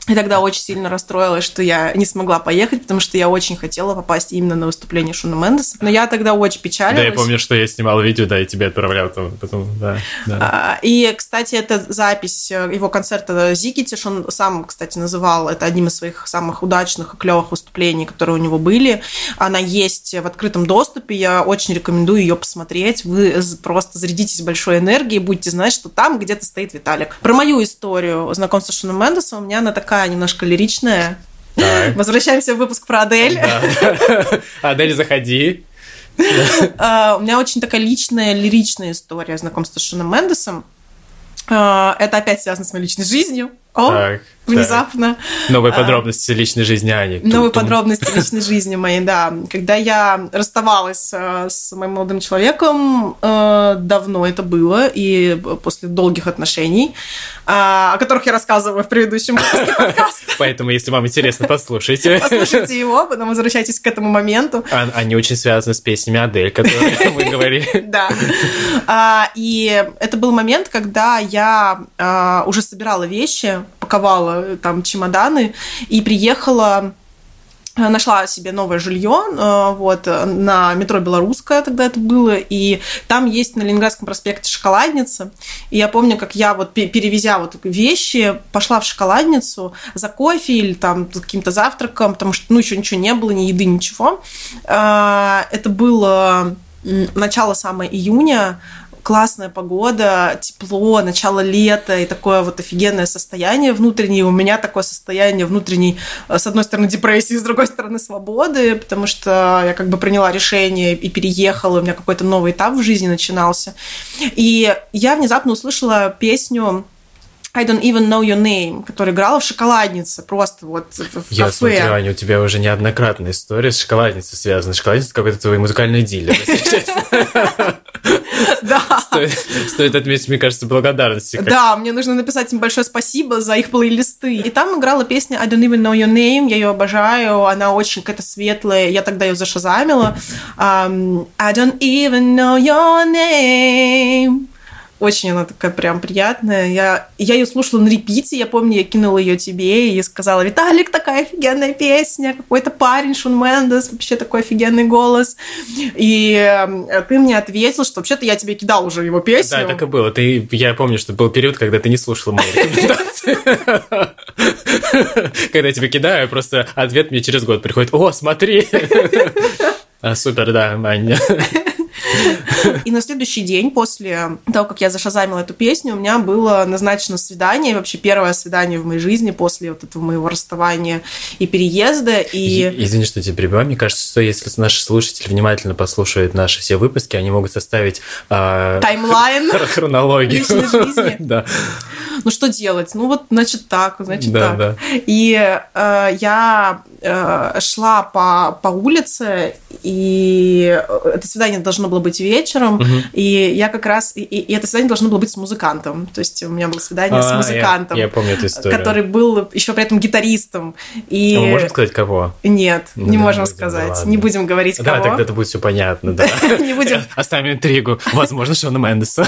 и тогда очень сильно расстроилась, что я не смогла поехать, потому что я очень хотела попасть именно на выступление Шона Мендеса. Но я тогда очень печалилась. Да, я помню, что я снимала видео, да, и тебе отправлял там потом, да. да. А, и, кстати, это запись э, его концерта Зигитиш, он сам, кстати, называл это одним из своих самых удачных и клевых выступлений, которые у него были. Она есть в открытом доступе, я очень рекомендую ее посмотреть. Вы просто зарядитесь большой энергией, будете знать, что там где-то стоит Виталик. Про мою историю знакомства с Шоном Мендесом у меня она такая такая немножко лиричная. Так. *laughs* Возвращаемся в выпуск про Адель. Да. *laughs* Адель, заходи. У меня очень такая личная, лиричная история знакомства с Шоном Мендесом. Это опять связано с моей личной жизнью. Так, внезапно. Новые а, подробности личной жизни Ани. Новые подробности личной жизни моей, да. Когда я расставалась э, с моим молодым человеком, э, давно это было, и после долгих отношений, а, о которых я рассказывала в предыдущем подкаста. *laughs* Поэтому, если вам интересно, послушайте. Послушайте его, потом возвращайтесь к этому моменту. Они очень связаны с песнями Адель, которые *laughs* мы говорили. *laughs* Да. А, и это был момент, когда я уже собирала вещи, паковала там чемоданы и приехала э, нашла себе новое жилье, э, вот, на метро Белорусская тогда это было, и там есть на Ленинградском проспекте шоколадница, и я помню, как я вот перевезя вот вещи, пошла в шоколадницу за кофе или там каким-то завтраком, потому что, ну, еще ничего не было, ни еды, ничего. Э, это было начало самое июня, классная погода, тепло, начало лета и такое вот офигенное состояние внутреннее. У меня такое состояние внутренней, э, с одной стороны, депрессии, *laughs* с другой стороны, свободы, потому что я как бы приняла решение и переехала, у меня какой-то новый этап в жизни начинался. И я внезапно услышала песню I don't even know your name, которая играла в шоколаднице, просто вот в Я кафе. смотрю, Аня, у тебя уже неоднократная история с шоколадницей связана. Шоколадница какой-то твой музыкальный дилер. *laughs* Да. Стоит отметить, мне кажется, благодарности. Да, мне нужно написать им большое спасибо за их плейлисты. И там играла песня I don't even know your name, я ее обожаю, она очень какая-то светлая, я тогда ее зашазамила. I don't even know your name. Очень она такая прям приятная. Я, я ее слушала на репите, я помню, я кинула ее тебе и сказала, Виталик, такая офигенная песня, какой-то парень, Шун Мендес, вообще такой офигенный голос. И э, ты мне ответил, что вообще-то я тебе кидал уже его песню. Да, так и было. Ты, я помню, что был период, когда ты не слушала мои рекомендации. Когда я тебе кидаю, просто ответ мне через год приходит, о, смотри. А, супер, да, Маня. И на следующий день после того, как я зашазамила эту песню, у меня было назначено свидание, вообще первое свидание в моей жизни после вот этого моего расставания и переезда. И... Извини, что тебя перебиваю. Мне кажется, что если наши слушатели внимательно послушают наши все выпуски, они могут составить э, таймлайн хронологию личной жизни. *laughs* да. Ну что делать? Ну вот, значит так, значит да, так. Да. И э, я э, шла по, по улице, и это свидание должно было быть вечером, угу. и я как раз... И, и это свидание должно было быть с музыкантом. То есть у меня было свидание а, с музыкантом. Я, я помню эту историю. Который был еще при этом гитаристом. И... А мы можем сказать, кого? Нет, ну, не да, можем сказать. Да не будем говорить, да, кого. Да, тогда это будет все понятно, да. *laughs* Не будем. Оставим интригу. Возможно, Шона Мендеса.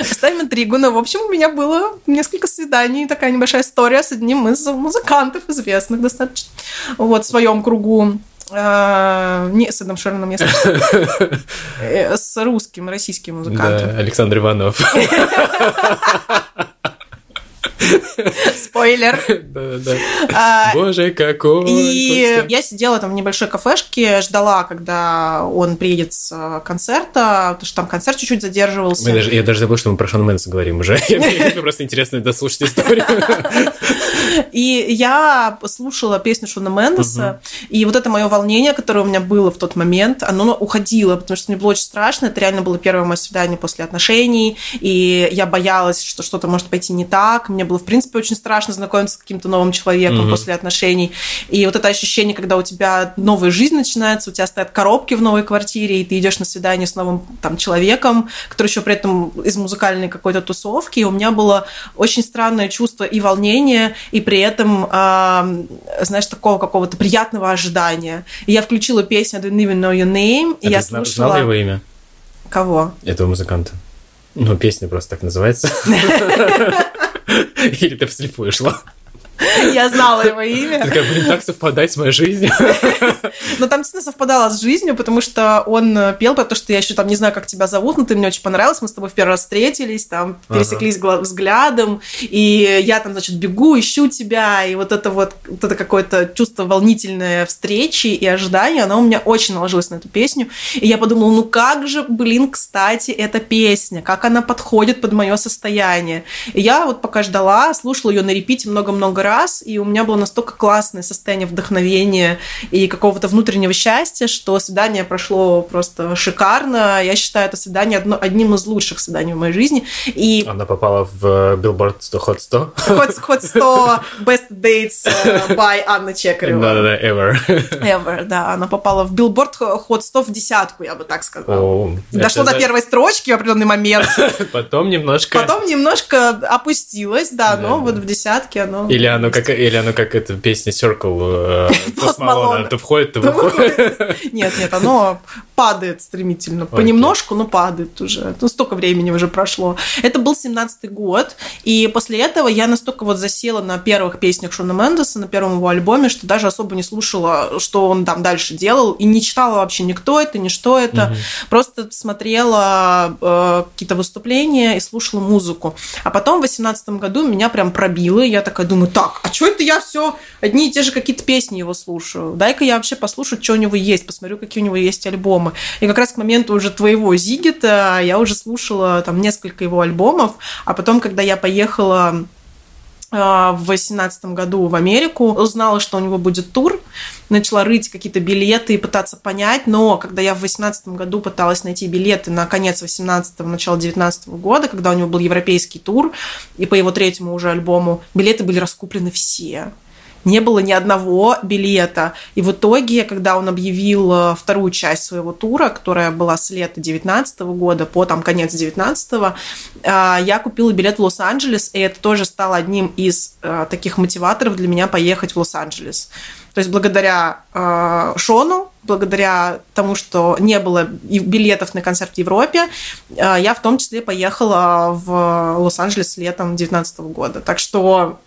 Оставим интригу. Но, в общем, у меня было несколько свиданий, такая небольшая история с одним из музыкантов известных достаточно. Вот, в своем кругу. А, не с Эдом Шероном, я *laughs* э, с русским, российским музыкантом. Да, Александр Иванов. *laughs* Спойлер. Да, да. А, Боже, какой. И я сидела там в небольшой кафешке, ждала, когда он приедет с концерта, потому что там концерт чуть-чуть задерживался. я даже забыл, что мы про Шон Мэнса говорим уже. *laughs* Мне просто интересно дослушать историю. И я слушала песню Шона Мендеса, и вот это мое волнение, которое у меня было в тот момент, оно уходило, потому что мне было очень страшно. Это реально было первое мое свидание после отношений, и я боялась, что что-то может пойти не так. Мне было, в принципе, очень страшно знакомиться с каким-то новым человеком mm-hmm. после отношений. И вот это ощущение, когда у тебя новая жизнь начинается, у тебя стоят коробки в новой квартире, и ты идешь на свидание с новым там человеком, который еще при этом из музыкальной какой-то тусовки. И у меня было очень странное чувство и волнения, и при этом, э, знаешь, такого какого-то приятного ожидания. И я включила песню I Don't Even Know Your Name, и а я ты слушала... Знала его имя? Кого? Этого музыканта. Ну, песня просто так называется. *laughs* Или ты вслепую шла? *laughs* Я знала его имя. Ты такая, блин, так совпадать с моей жизнью. *laughs* Но там действительно совпадало с жизнью, потому что он пел про то, что я еще там не знаю, как тебя зовут, но ты мне очень понравился, мы с тобой в первый раз встретились, там пересеклись ага. взглядом, и я там, значит, бегу, ищу тебя, и вот это вот, вот это какое-то чувство волнительной встречи и ожидания, оно у меня очень наложилось на эту песню. И я подумала, ну как же, блин, кстати, эта песня, как она подходит под мое состояние. И я вот пока ждала, слушала ее на репите много-много раз, раз, и у меня было настолько классное состояние вдохновения и какого-то внутреннего счастья, что свидание прошло просто шикарно. Я считаю это свидание одно, одним из лучших свиданий в моей жизни. И... Она попала в Billboard 100 Hot 100? Hot, Hot 100 Best Dates э, by Анна Чекарева. Да-да-да, ever. Ever, да. Она попала в Billboard Hot 100 в десятку, я бы так сказала. Дошло до первой строчки в определенный момент. *laughs* Потом немножко... Потом немножко опустилось, да, но вот в десятке оно... Или оно как, или оно как эта песня Circle *laughs* Post Malone, то входит, то выходит. Нет, нет, оно падает стремительно. Понемножку, но падает уже. Ну, столько времени уже прошло. Это был 17-й год, и после этого я настолько вот засела на первых песнях Шона Мендеса, на первом его альбоме, что даже особо не слушала, что он там дальше делал, и не читала вообще никто это, ни что это. Просто смотрела э, какие-то выступления и слушала музыку. А потом в 18 году меня прям пробило, и я такая думаю, так, а что это я все одни и те же какие-то песни его слушаю? Дай-ка я вообще послушаю, что у него есть, посмотрю, какие у него есть альбомы. И как раз к моменту уже твоего Зигита я уже слушала там несколько его альбомов, а потом, когда я поехала в восемнадцатом году в Америку, узнала, что у него будет тур, начала рыть какие-то билеты и пытаться понять, но когда я в восемнадцатом году пыталась найти билеты на конец восемнадцатого, начало девятнадцатого года, когда у него был европейский тур, и по его третьему уже альбому, билеты были раскуплены все не было ни одного билета. И в итоге, когда он объявил э, вторую часть своего тура, которая была с лета 19 года по там конец 19 э, я купила билет в Лос-Анджелес, и это тоже стало одним из э, таких мотиваторов для меня поехать в Лос-Анджелес. То есть благодаря э, Шону, благодаря тому, что не было билетов на концерт в Европе, э, я в том числе поехала в Лос-Анджелес летом 2019 года. Так что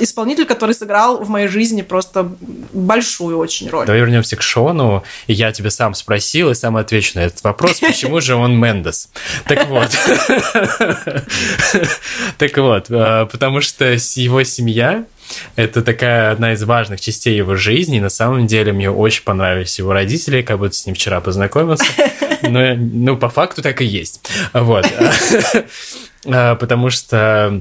исполнитель, который сыграл в моей жизни просто большую очень роль. Давай вернемся к Шону. И я тебя сам спросил и сам отвечу на этот вопрос, почему же он Мендес. Так вот. Так вот, э, потому что его семья это такая одна из важных частей его жизни. На самом деле мне очень понравились его родители, как будто с ним вчера познакомился. Но, ну, по факту так и есть. Вот. *laughs* Э, потому что Э,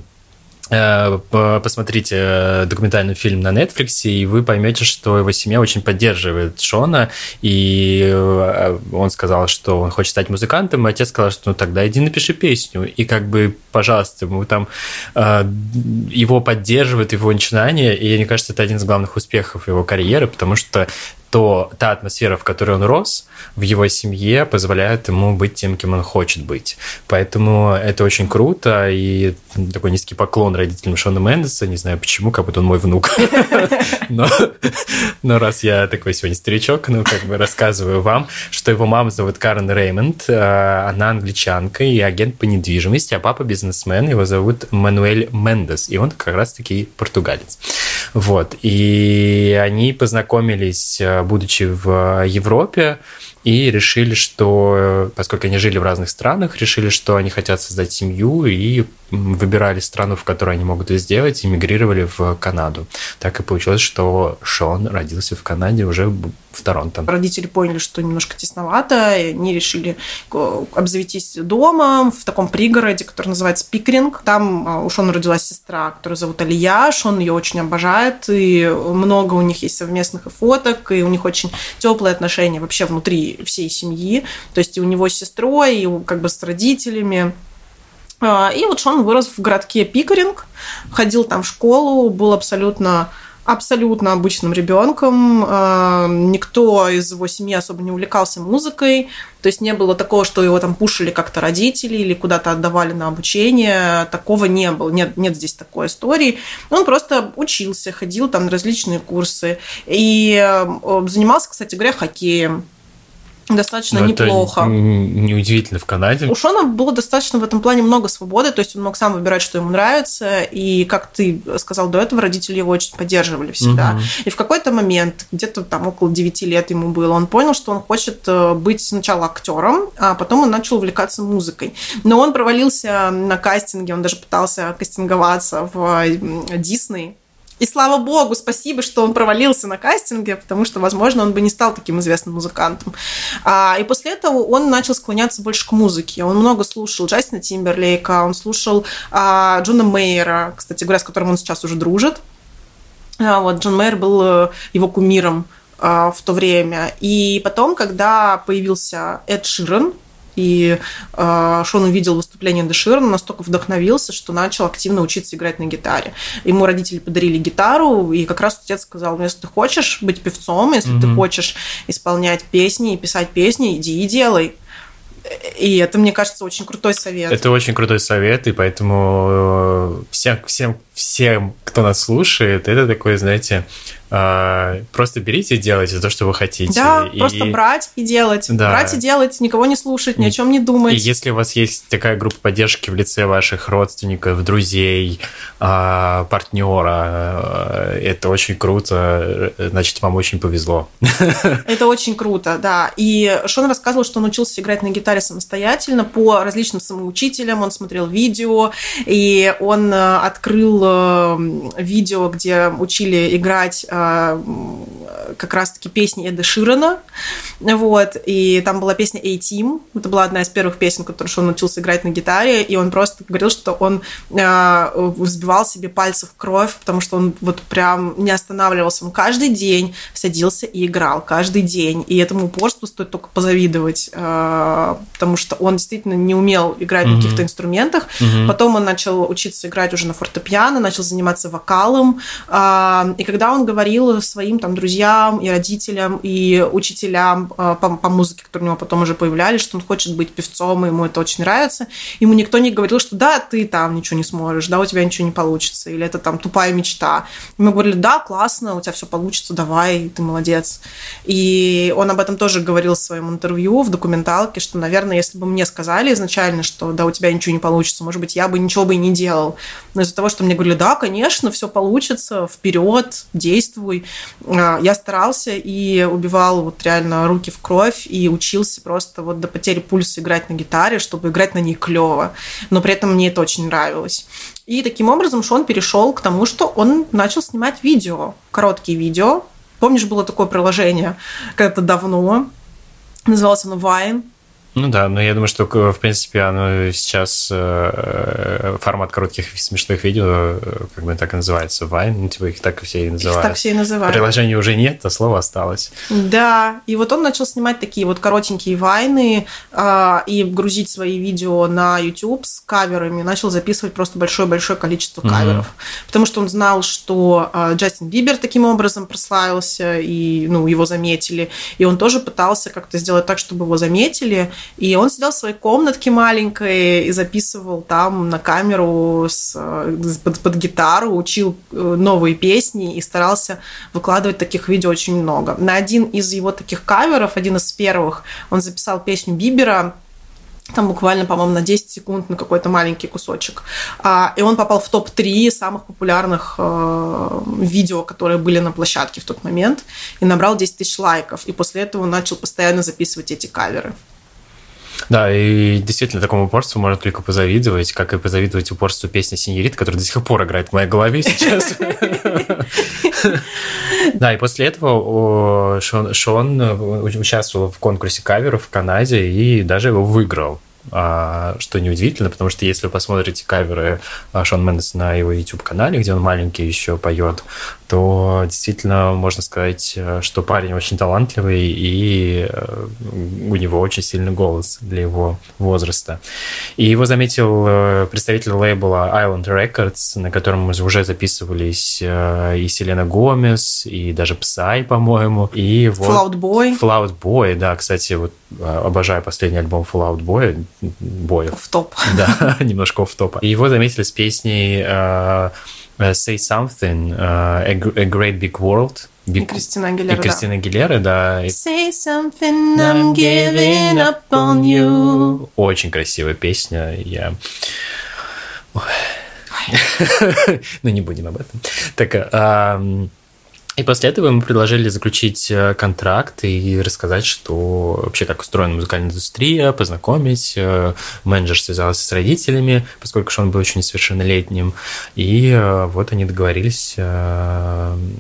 посмотрите э, документальный фильм на Netflix, и вы поймете, что его семья очень поддерживает Шона, и э, он сказал, что он хочет стать музыкантом, и отец сказал, что ну тогда иди напиши песню, и как бы, пожалуйста, мы там его поддерживают, его начинания, и мне кажется, это один из главных успехов его карьеры, потому что то та атмосфера, в которой он рос, в его семье позволяет ему быть тем, кем он хочет быть. Поэтому это очень круто, и такой низкий поклон родителям Шона Мендеса, не знаю почему, как будто он мой внук. *laughs* Но, раз я такой сегодня старичок, ну, как бы рассказываю вам, что его мама зовут Карен Реймонд, э, она англичанка и агент по недвижимости, а папа бизнесмен, его зовут Мануэль Мендес, и он как раз-таки португалец. Вот, и они познакомились э, будучи в Европе, и решили, что, поскольку они жили в разных странах, решили, что они хотят создать семью и выбирали страну, в которой они могут это сделать, и мигрировали в Канаду. Так и получилось, что Шон родился в Канаде уже в Торонто. Родители поняли, что немножко тесновато, и они решили обзавестись домом в таком пригороде, который называется Пикринг. Там а, у Шона родилась сестра, которую зовут Алия. Шон ее очень обожает, и много у них есть совместных фоток, и у них очень теплые отношения вообще внутри всей семьи. То есть и у него с сестрой, и как бы с родителями. А, и вот Шон вырос в городке Пикаринг, ходил там в школу, был абсолютно абсолютно обычным ребенком. А, никто из его семьи особо не увлекался музыкой. То есть не было такого, что его там пушили как-то родители или куда-то отдавали на обучение. Такого не было. Нет, нет здесь такой истории. Он просто учился, ходил там на различные курсы. И э, занимался, кстати говоря, хоккеем достаточно Но неплохо. Это неудивительно в Канаде. У Шона было достаточно в этом плане много свободы, то есть он мог сам выбирать, что ему нравится, и, как ты сказал до этого, родители его очень поддерживали всегда. Угу. И в какой-то момент, где-то там около 9 лет ему было, он понял, что он хочет э, быть сначала актером, а потом он начал увлекаться музыкой. Но он провалился на кастинге, он даже пытался кастинговаться в Дисней, и слава богу, спасибо, что он провалился на кастинге, потому что, возможно, он бы не стал таким известным музыкантом. А, и после этого он начал склоняться больше к музыке. Он много слушал Джастина Тимберлейка, он слушал а, Джона Мейера, кстати говоря, с которым он сейчас уже дружит. Вот Джон Мейер был его кумиром в то время. И потом, когда появился Эд Ширен, и э, Шон увидел выступление Дэширна, настолько вдохновился, что начал активно учиться играть на гитаре. Ему родители подарили гитару, и как раз отец сказал, ну, если ты хочешь быть певцом, если mm-hmm. ты хочешь исполнять песни и писать песни, иди и делай. И это, мне кажется, очень крутой совет. Это очень крутой совет, и поэтому э, всем, всем, всем, кто нас слушает, это такой, знаете, а, просто берите и делайте то, что вы хотите. Да, и... просто брать и делать. Да. Брать и делать, никого не слушать, ни о чем не думать. И если у вас есть такая группа поддержки в лице ваших родственников, друзей, а, партнера, э, это очень круто, значит, вам очень повезло. *laughs* Это очень круто, да. И Шон рассказывал, что он учился играть на гитаре самостоятельно по различным самоучителям, он смотрел видео, и он э, открыл э, видео, где учили играть как раз-таки песни Эда Ширана, вот, и там была песня A-Team, это была одна из первых песен, которую он научился играть на гитаре, и он просто говорил, что он э, взбивал себе пальцы в кровь, потому что он вот прям не останавливался, он каждый день садился и играл, каждый день, и этому упорству стоит только позавидовать, э, потому что он действительно не умел играть mm-hmm. на каких-то инструментах, mm-hmm. потом он начал учиться играть уже на фортепиано, начал заниматься вокалом, э, и когда он говорил говорил своим там друзьям и родителям и учителям э, по, по музыке, которые у него потом уже появлялись, что он хочет быть певцом, и ему это очень нравится. Ему никто не говорил, что да, ты там ничего не сможешь, да, у тебя ничего не получится, или это там тупая мечта. Ему говорили, да, классно, у тебя все получится, давай, ты молодец. И он об этом тоже говорил в своем интервью, в документалке, что, наверное, если бы мне сказали изначально, что да, у тебя ничего не получится, может быть, я бы ничего бы и не делал. Но из-за того, что мне говорили, да, конечно, все получится, вперед, действуй, действуй. А, я старался и убивал вот реально руки в кровь и учился просто вот до потери пульса играть на гитаре, чтобы играть на ней клево. Но при этом мне это очень нравилось. И таким образом Шон перешел к тому, что он начал снимать видео, короткие видео. Помнишь, было такое приложение когда-то давно, называлось оно Vine, ну да, но я думаю, что, в принципе, оно сейчас э, формат коротких смешных видео, э, как бы так и называется, Вайн, ну, типа их так все и называют. Их так все и называют. Приложения уже нет, а слово осталось. Да, и вот он начал снимать такие вот коротенькие вайны э, и грузить свои видео на YouTube с каверами, начал записывать просто большое-большое количество каверов, mm-hmm. потому что он знал, что э, Джастин Бибер таким образом прославился, и, ну, его заметили, и он тоже пытался как-то сделать так, чтобы его заметили, и он сидел в своей комнатке маленькой и записывал там на камеру с, под, под гитару, учил э, новые песни и старался выкладывать таких видео очень много. На один из его таких каверов, один из первых, он записал песню Бибера там буквально, по-моему, на 10 секунд на какой-то маленький кусочек. А, и он попал в топ-3 самых популярных э, видео, которые были на площадке в тот момент, и набрал 10 тысяч лайков. И после этого он начал постоянно записывать эти каверы. Да, и действительно такому упорству можно только позавидовать, как и позавидовать упорству песни «Синьорит», которая до сих пор играет в моей голове сейчас. *laughs* Да, и после этого Шон участвовал в конкурсе каверов в Канаде и даже его выиграл. А, что неудивительно, потому что если вы посмотрите каверы а, Шон Мендес на его YouTube-канале, где он маленький еще поет, то действительно можно сказать, э, что парень очень талантливый и э, у него очень сильный голос для его возраста. И его заметил э, представитель лейбла Island Records, на котором уже записывались и Селена Гомес, и даже Псай, по-моему, и вот... Fallout Boy. Fallout Boy, да, кстати, вот обожаю последний альбом Fallout Boy, боев. В топ. *laughs* Да, *laughs* немножко в топ. И его заметили с песней uh, Say Something, uh, a, Great Big World. Big... И Кристина Агилера, И Кристина да. Агилера, да. Say something, I'm giving up on you. Очень красивая песня. Я... *laughs* ну, не будем об этом. Так, и после этого мы предложили заключить э, контракт и рассказать, что вообще как устроена музыкальная индустрия, познакомить. Э, менеджер связался с родителями, поскольку он был очень несовершеннолетним. И э, вот они договорились,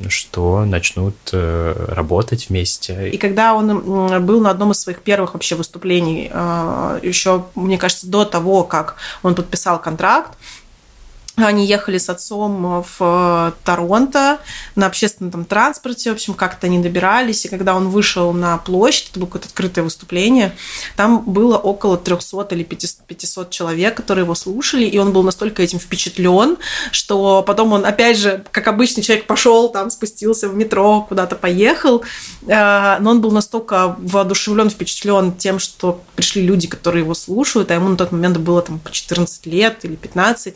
что начнут работать вместе. И когда он был на одном из своих первых вообще выступлений, еще, мне кажется, до того, как он подписал контракт, Они ехали с отцом в э, Торонто на общественном там, транспорте. В общем, как-то они добирались. И когда он вышел на площадь, это было какое-то открытое выступление, там было около 300 или 500 человек, которые его слушали. И он был настолько этим впечатлен, что потом он, опять же, как обычный человек, пошел там, спустился в метро, куда-то поехал. Э, но он был настолько воодушевлен, впечатлен тем, что пришли люди, которые его слушают, а ему на тот момент было там по 14 лет или 15.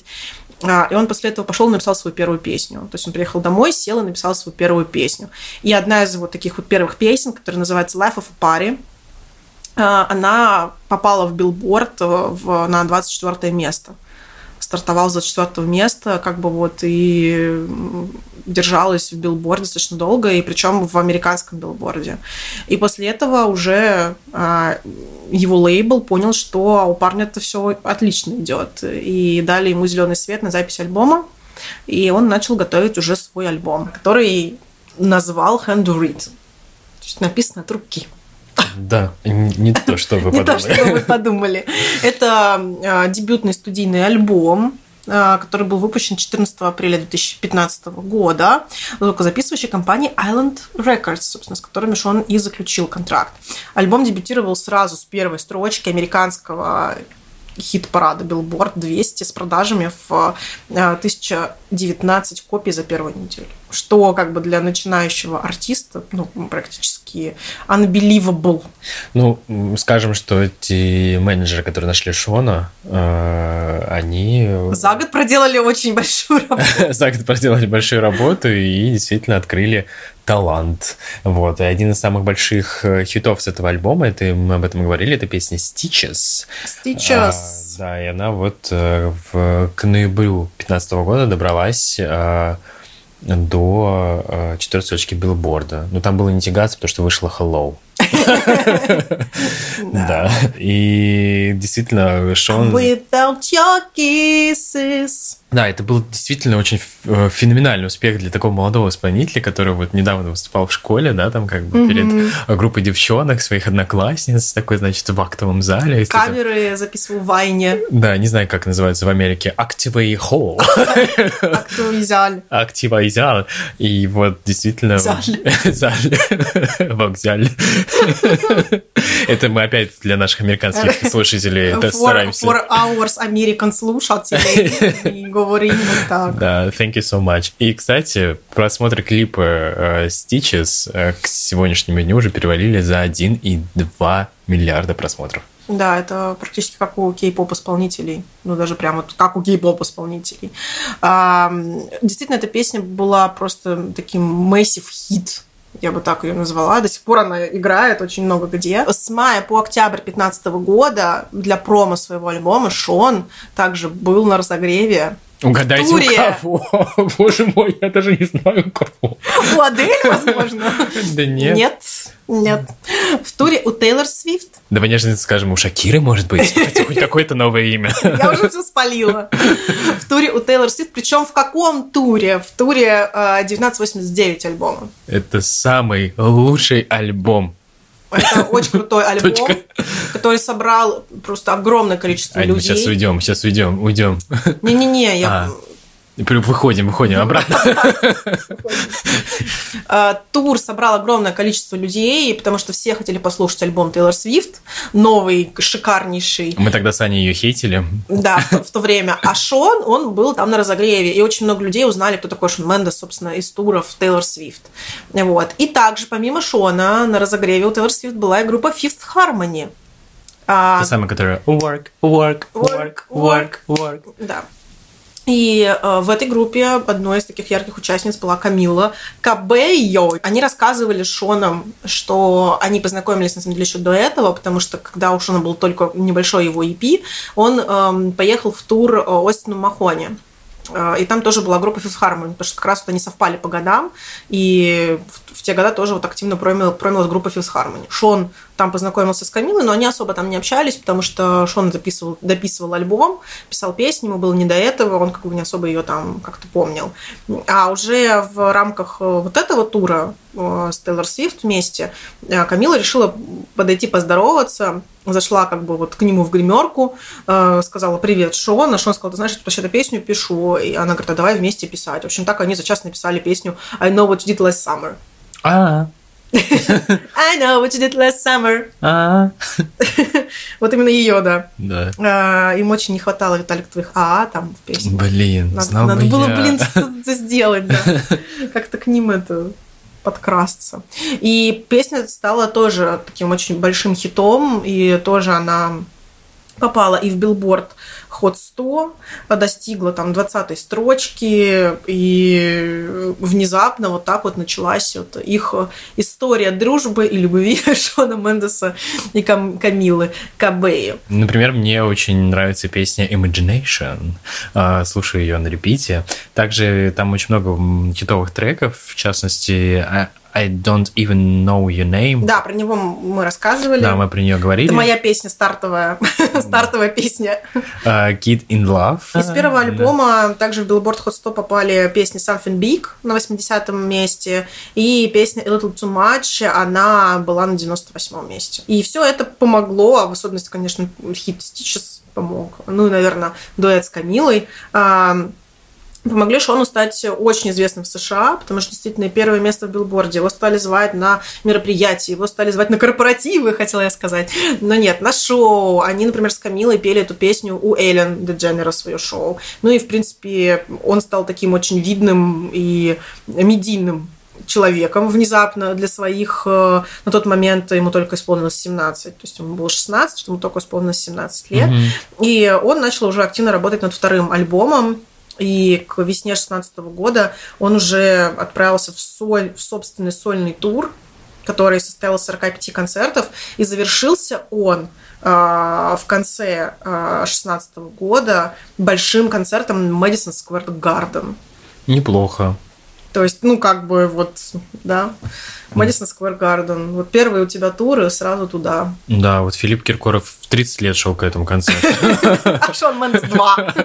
А, и он после этого пошел и написал свою первую песню. То есть он приехал домой, сел и написал свою первую песню. И одна из вот таких вот первых песен, которая называется Life of a Party, а, она попала в билборд в, на 24 место стартовал за четвертого места, как бы вот и держалась в билборде достаточно долго, и причем в американском билборде. И после этого уже а, его лейбл понял, что у парня это все отлично идет, и дали ему зеленый свет на запись альбома, и он начал готовить уже свой альбом, который назвал Hand to Read. То есть написано от руки. Да, не то, что вы подумали. *laughs* Не то, что вы подумали. Это а, дебютный студийный альбом, а, который был выпущен 14 апреля 2015 года звукозаписывающей компании Island Records, собственно, с которыми он и заключил контракт. Альбом дебютировал сразу с первой строчки американского хит-парада Billboard 200 с продажами в 1019 а, копий за первую неделю. Что как бы для начинающего артиста ну, практически unbelievable. Ну, скажем, что эти менеджеры, которые нашли Шона, э, они... За год проделали очень большую работу. *laughs* За год проделали большую работу и действительно открыли талант. Вот. И один из самых больших э, хитов с этого альбома, это мы об этом говорили, это песня Stitches. Stitches. А, да, и она вот э, в, к ноябрю 2015 года добралась а, до а, четвертой строчки билборда. Но там было не тягаться, потому что вышла Hello. *laughs* Да. И действительно, Шон... Without your kisses. Да, это был действительно очень э, феноменальный успех для такого молодого исполнителя, который вот недавно выступал в школе, да, там как бы перед группой девчонок, своих одноклассниц, такой, значит, в актовом зале. Камеры я записывал в Вайне. Да, не знаю, как называется в Америке. Activate Hall. *laughs* Активизаль. Активизаль. И вот действительно... *laughs* Заль. Вокзаль. *laughs* Это мы опять для наших американских слушателей это стараемся. For hours American слушателей говорим вот так. Да, thank you so much. И, кстати, просмотры клипа uh, Stitches uh, к сегодняшнему дню уже перевалили за 1,2 миллиарда просмотров. Да, это практически как у кей-поп исполнителей, ну даже прямо как у кей-поп исполнителей. А, действительно, эта песня была просто таким massive хит я бы так ее назвала. До сих пор она играет очень много где. С мая по октябрь 2015 года для промо своего альбома Шон также был на разогреве Угадайте, туре. у кого? *laughs* Боже мой, я даже не знаю, у кого. У Адель, возможно? *laughs* Да нет. Нет, нет. В туре у Тейлор Свифт. Давай нежно скажем, у Шакиры, может быть? *laughs* Хоть какое-то новое имя. Я уже все спалила. В туре у Тейлор Свифт. Причем в каком туре? В туре 1989 э, альбома. Это самый лучший альбом это очень крутой *laughs* альбом, Точка. который собрал просто огромное количество Ань, людей. Мы сейчас уйдем, сейчас уйдем, уйдем. Не-не-не, я... А. Выходим, выходим обратно. *laughs* А, тур собрал огромное количество людей, потому что все хотели послушать альбом Тейлор Свифт, новый, шикарнейший. Мы тогда с Аней ее хейтили. Да, в то время. А Шон, он был там на разогреве, и очень много людей узнали, кто такой Шон Мендес, собственно, из туров Тейлор Свифт. Вот. И также, помимо Шона, на разогреве у Тейлор Свифт была и группа Fifth Harmony. Та самая, которая work, work, work, work, work. Да. И э, в этой группе одной из таких ярких участниц была Камила Кабейо. Они рассказывали Шоном, что они познакомились, на самом деле, еще до этого, потому что когда у Шона был только небольшой его EP, он э, поехал в тур э, Остину Махони. Э, и там тоже была группа Fifth Harmony, потому что как раз вот они совпали по годам, и в, в те года тоже вот активно промил, промилась группа Fifth Harmony. Шон там познакомился с Камилой, но они особо там не общались, потому что Шон записывал, дописывал альбом, писал песни, ему было не до этого, он как бы не особо ее там как-то помнил. А уже в рамках вот этого тура с Тейлор Свифт вместе, Камила решила подойти поздороваться, зашла как бы вот к нему в гримерку, сказала «Привет, Шон», а Шон сказал «Ты знаешь, я вообще-то песню пишу», и она говорит «А давай вместе писать». В общем, так они за час написали песню «I know what you did last summer». А, *laughs* I know what you did last summer. а, *laughs* Вот именно ее, да. да. А, Им очень не хватало, Виталик, твоих АА там в песне. Блин, Надо, знал надо бы было, я. блин, что-то *laughs* сделать, да. Как-то к ним это подкрасться. И песня стала тоже таким очень большим хитом, и тоже она попала и в билборд Hot 100, достигла там 20 строчки, и внезапно вот так вот началась вот их история дружбы и любви *laughs* Шона Мендеса и Кам- Камилы Кабеи. Например, мне очень нравится песня Imagination. А, Слушаю ее на репите. Также там очень много хитовых треков, в частности, I, Don't Even Know Your Name. Да, про него мы рассказывали. Да, мы про нее говорили. Это моя песня стартовая, *laughs* стартовая песня. А, Kid in Love. Из первого альбома также в Billboard Hot 100 попали песни Something Big на 80-м месте и песня A Little Too Much, она была на 98-м месте. И все это помогло, а в особенности, конечно, хит Stitches помог. Ну и, наверное, дуэт с Камилой. А, помогли Шону стать очень известным в США, потому что действительно первое место в билборде. Его стали звать на мероприятия, его стали звать на корпоративы, *laughs* хотела я сказать. Но нет, на шоу. Они, например, с Камилой пели эту песню у Эллен Дедженера свое шоу. Ну и, в принципе, он стал таким очень видным и медийным человеком внезапно для своих... э, На тот момент ему только исполнилось 17, то есть ему было 16, ему только исполнилось 17 лет. Мгм. И он начал уже активно работать над вторым альбомом. И к весне 16 года он уже отправился в, соль, в собственный сольный тур, который состоял из 45 концертов. И завершился он а, в конце 16 года большим концертом Madison Square Garden. Неплохо. То есть, ну, как бы вот, да, Madison Square Garden. Вот первые у тебя туры, сразу туда. Да, вот Филипп Киркоров в 30 лет шел к этому концерту. А Шон Мендес 2.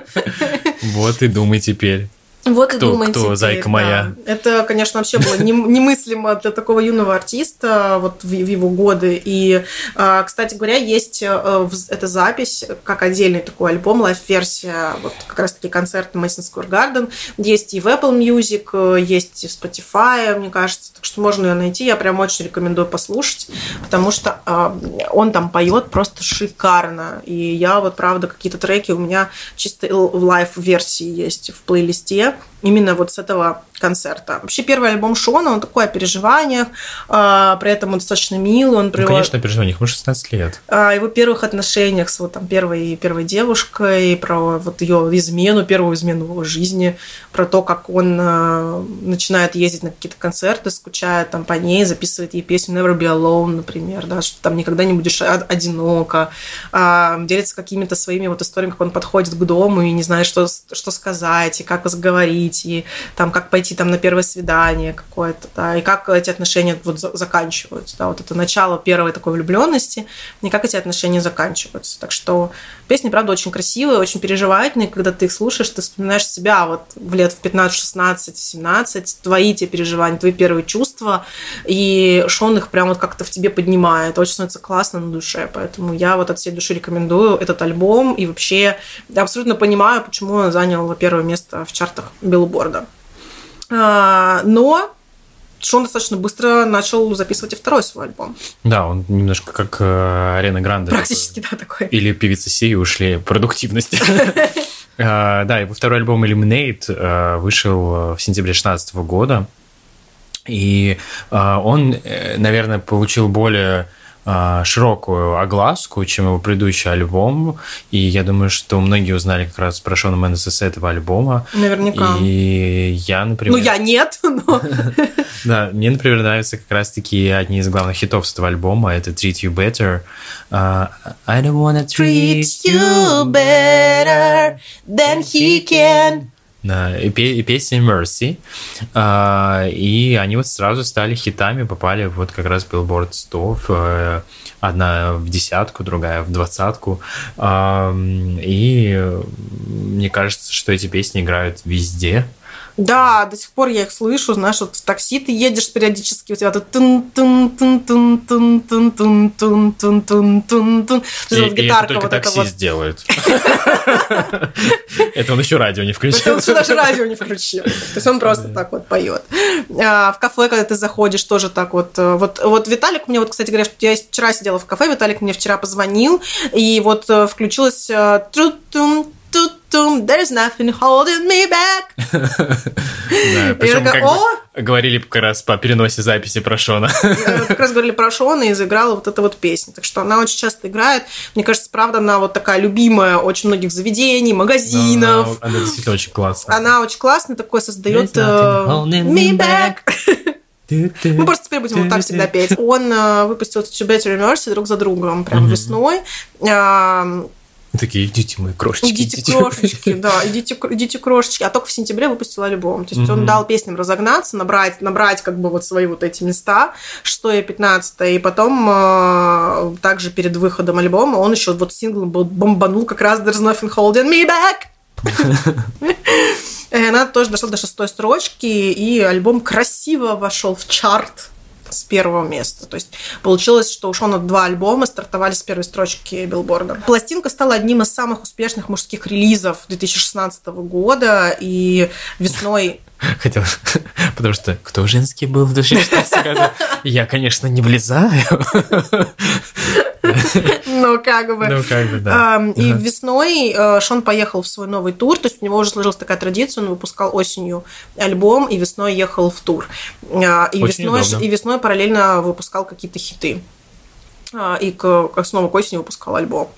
Вот и думай теперь. Вот и Кто- думайте. кто, зайка моя? Это, конечно, вообще было нем- *laughs* немыслимо для такого юного артиста вот в, его годы. И, а, кстати говоря, есть э, эта запись как отдельный такой альбом, лайв-версия, вот как раз-таки концерт Madison Square Garden. Есть и в Apple Music, э, есть и в Spotify, мне кажется. Так что можно ее найти. Я прям очень рекомендую послушать, потому что а, он там поет просто шикарно. И я вот, правда, какие-то треки у меня чисто в live -версии есть в плейлисте именно вот с этого концерта. Вообще первый альбом Шона, он такой о переживаниях, а, при этом он достаточно милый, он Ну, конечно, переживание, ему 16 лет. о его первых отношениях с вот там первой первой девушкой, про вот ее измену, первую измену в его жизни, про то, как он э, начинает ездить на какие-то концерты, скучает там по ней, записывает ей песню Never Be Alone, например, да, что там никогда не будешь од- одиноко, а, делится какими-то своими вот историями, как он подходит к дому и не знает, что, что сказать, и как заговорить, и там как пойти там на первое свидание какое-то, да, и как эти отношения вот за- заканчиваются, да, вот это начало первой такой влюбленности, и как эти отношения заканчиваются. Так что песни, правда, очень красивые, очень переживательные, когда ты их слушаешь, ты вспоминаешь себя вот в лет в 15, 16, 17, твои те переживания, твои первые чувства, и Шон их прям вот как-то в тебе поднимает, очень становится классно на душе, поэтому я вот от всей души рекомендую этот альбом, и вообще абсолютно понимаю, почему он занял первое место в чартах Билборда. А, Но Шон достаточно быстро начал записывать и второй свой альбом. Да, он немножко как э, Арена Гранде. Практически, да, такой. Или певица Сии ушли продуктивности. А, *laughs* Да, его второй альбом Eliminate э, вышел э, в сентябре 2016 года. И э, он, э, наверное, получил более э, широкую огласку, чем его предыдущий альбом. И я думаю, что многие узнали как раз про Шона Мендеса с этого альбома. Наверняка. И я, например... Ну, я нет, *laughs* но... *laughs* Да, мне, например, нравятся как раз-таки одни из главных хитов с этого альбома. Это Treat You Better. А, I don't wanna treat you better than he can. И, песня Mercy. А, и они вот сразу стали хитами, попали вот как раз в Billboard 100, э, одна в десятку, другая в двадцатку. И мне кажется, что эти песни играют везде. Да, до сих пор я их слышу, знаешь, вот в такси ты едешь периодически, у тебя тут тун тун тун тун тун тун тун тун тун тун тун тун И, вот гитарка это только вот таксист вот. делает. Это он еще радио не включил. Он еще даже радио не включил. То есть он просто так вот поет. В кафе, когда ты заходишь, тоже так вот. Вот, вот Виталик мне, вот, кстати говоря, я вчера сидела в кафе, Виталик мне вчера позвонил, и вот включилась тру-тун There's nothing holding me back. *laughs* Да, причем как говорили как раз по переносе записи про Шона. Как раз говорили про Шона и заиграла вот эта вот песня. Так что она очень часто играет. Мне кажется, правда, она вот такая любимая очень многих заведений, магазинов. Она действительно очень классная. Она очень классная, такое создает me back. *laughs* Мы просто теперь будем вот так всегда петь. *laughs* Он э, выпустил Two Better Mercy друг за другом, прям весной. Такие, идите, мои крошечки. Идите, идите. крошечки, *laughs* да, идите, идите, крошечки. А только в сентябре выпустил альбом. То есть он дал песням разогнаться, набрать, набрать как бы вот свои вот эти места, что и 15 И потом э, также перед выходом альбома он еще вот синглом был бомбанул как раз There's Nothing Holding Me Back. И *laughs* она тоже дошла до шестой строчки, и альбом красиво вошел в чарт с первого места. То есть получилось, что у Шона два альбома стартовали с первой строчки билборда. Пластинка стала одним из самых успешных мужских релизов 2016 года, и весной *laughs* Хотел, *laughs* потому что кто женский был в 2016 году? *laughs* Я, конечно, не влезаю. Ну, как бы. Ну, как бы, да. И весной э, Шон поехал в свой новый тур, то есть у него уже сложилась такая традиция, он выпускал осенью альбом, и весной ехал в тур. А, и, весной, и весной параллельно выпускал какие-то хиты и к, снова к осени выпускал альбом.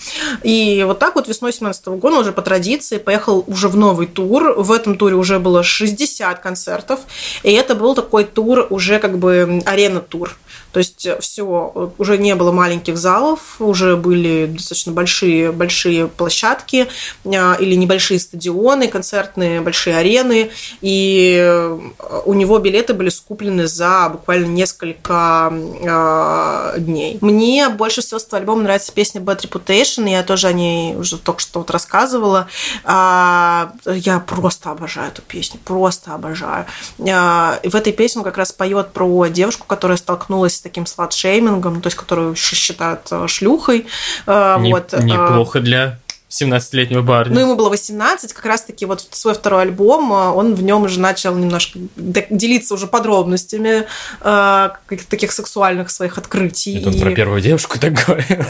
И вот так вот весной 17 года уже по традиции поехал уже в новый тур. В этом туре уже было 60 концертов, и это был такой тур уже как бы арена-тур. То есть э, все, э, уже не было маленьких залов, уже были достаточно большие, большие площадки а, или небольшие стадионы концертные, большие арены. И э, у него билеты были скуплены за буквально несколько а, дней. Мне больше всего с этого альбома нравится песня Bad Reputation, я тоже о ней уже только что вот рассказывала. А, я просто обожаю эту песню, просто обожаю. И в этой песне он как раз поет про девушку, которая столкнулась таким слад-шеймингом, то есть которую считают э, шлюхой. Э, Не, вот. Э, неплохо для 17-летнего парня. Ну, ему было 18, как раз-таки вот свой второй альбом, он в нем уже начал немножко делиться уже подробностями э, таких сексуальных своих открытий. Это он и... про первую девушку так говорил.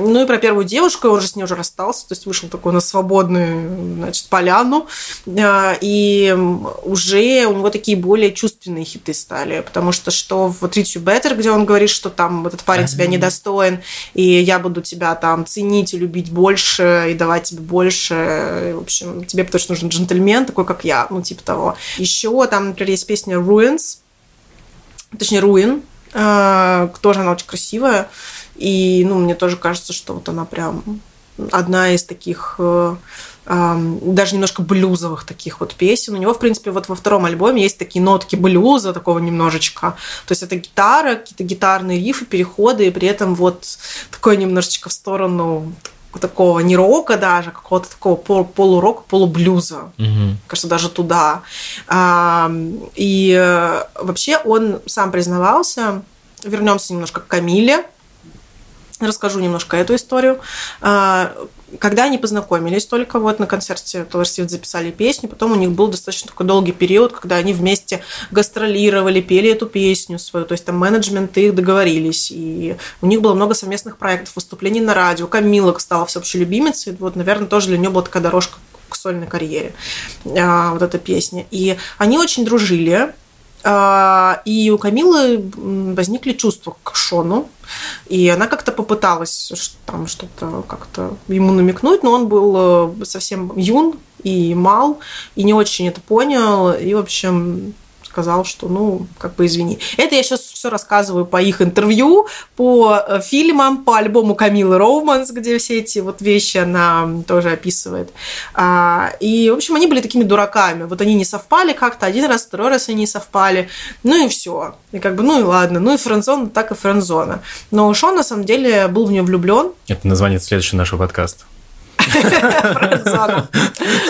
Ну и про первую девушку, он же с ней уже расстался, то есть вышел такой на свободную, значит, поляну, э, и уже у него такие более чувственные хиты стали, потому что что в Treat You Better, где он говорит, что там этот парень тебя недостоин, и я буду тебя там ценить и любить больше, и давать тебе больше. В общем, тебе точно нужен джентльмен, такой, как я, ну, типа того. Еще там, например, есть песня Ruins, точнее, Ruin, э, тоже она очень красивая. И, ну, мне тоже кажется, что вот она прям одна из таких э, даже немножко блюзовых таких вот песен. У него, в принципе, вот во втором альбоме есть такие нотки блюза, такого немножечко. То есть это гитара, какие-то гитарные рифы, переходы, и при этом вот такое немножечко в сторону такого не рока даже, а какого-то такого пол, полурока, полублюза. Угу. Кажется, даже туда. И э, вообще он сам признавался, вернемся немножко к Камиле, расскажу немножко эту историю. А, когда они познакомились только вот на концерте Taylor Swift записали песню, потом у них был достаточно такой долгий период, когда они вместе гастролировали, пели эту песню свою, то есть там менеджменты их договорились, и у них было много совместных проектов, выступлений на радио, Камила стала всеобщей любимицей, вот, наверное, тоже для нее была такая дорожка к сольной карьере, а, вот эта песня. И они очень дружили, и у Камилы возникли чувства к Шону, и она как-то попыталась там что-то как-то ему намекнуть, но он был э, совсем юн и мал, и не очень это понял, и, в общем, сказал, что, ну, как бы извини. Это я сейчас все рассказываю по их интервью, по э, фильмам, по альбому Камилы Роуманс, где все эти вот вещи она тоже описывает. А, и, в общем, они были такими дураками. Вот они не совпали как-то, один раз, второй раз они не совпали. Ну и все. И как бы, ну и ладно. Ну и френдзона, так и френдзона. Но Шон, на самом деле, был в нее влюблен. Это название следующего нашего подкаста.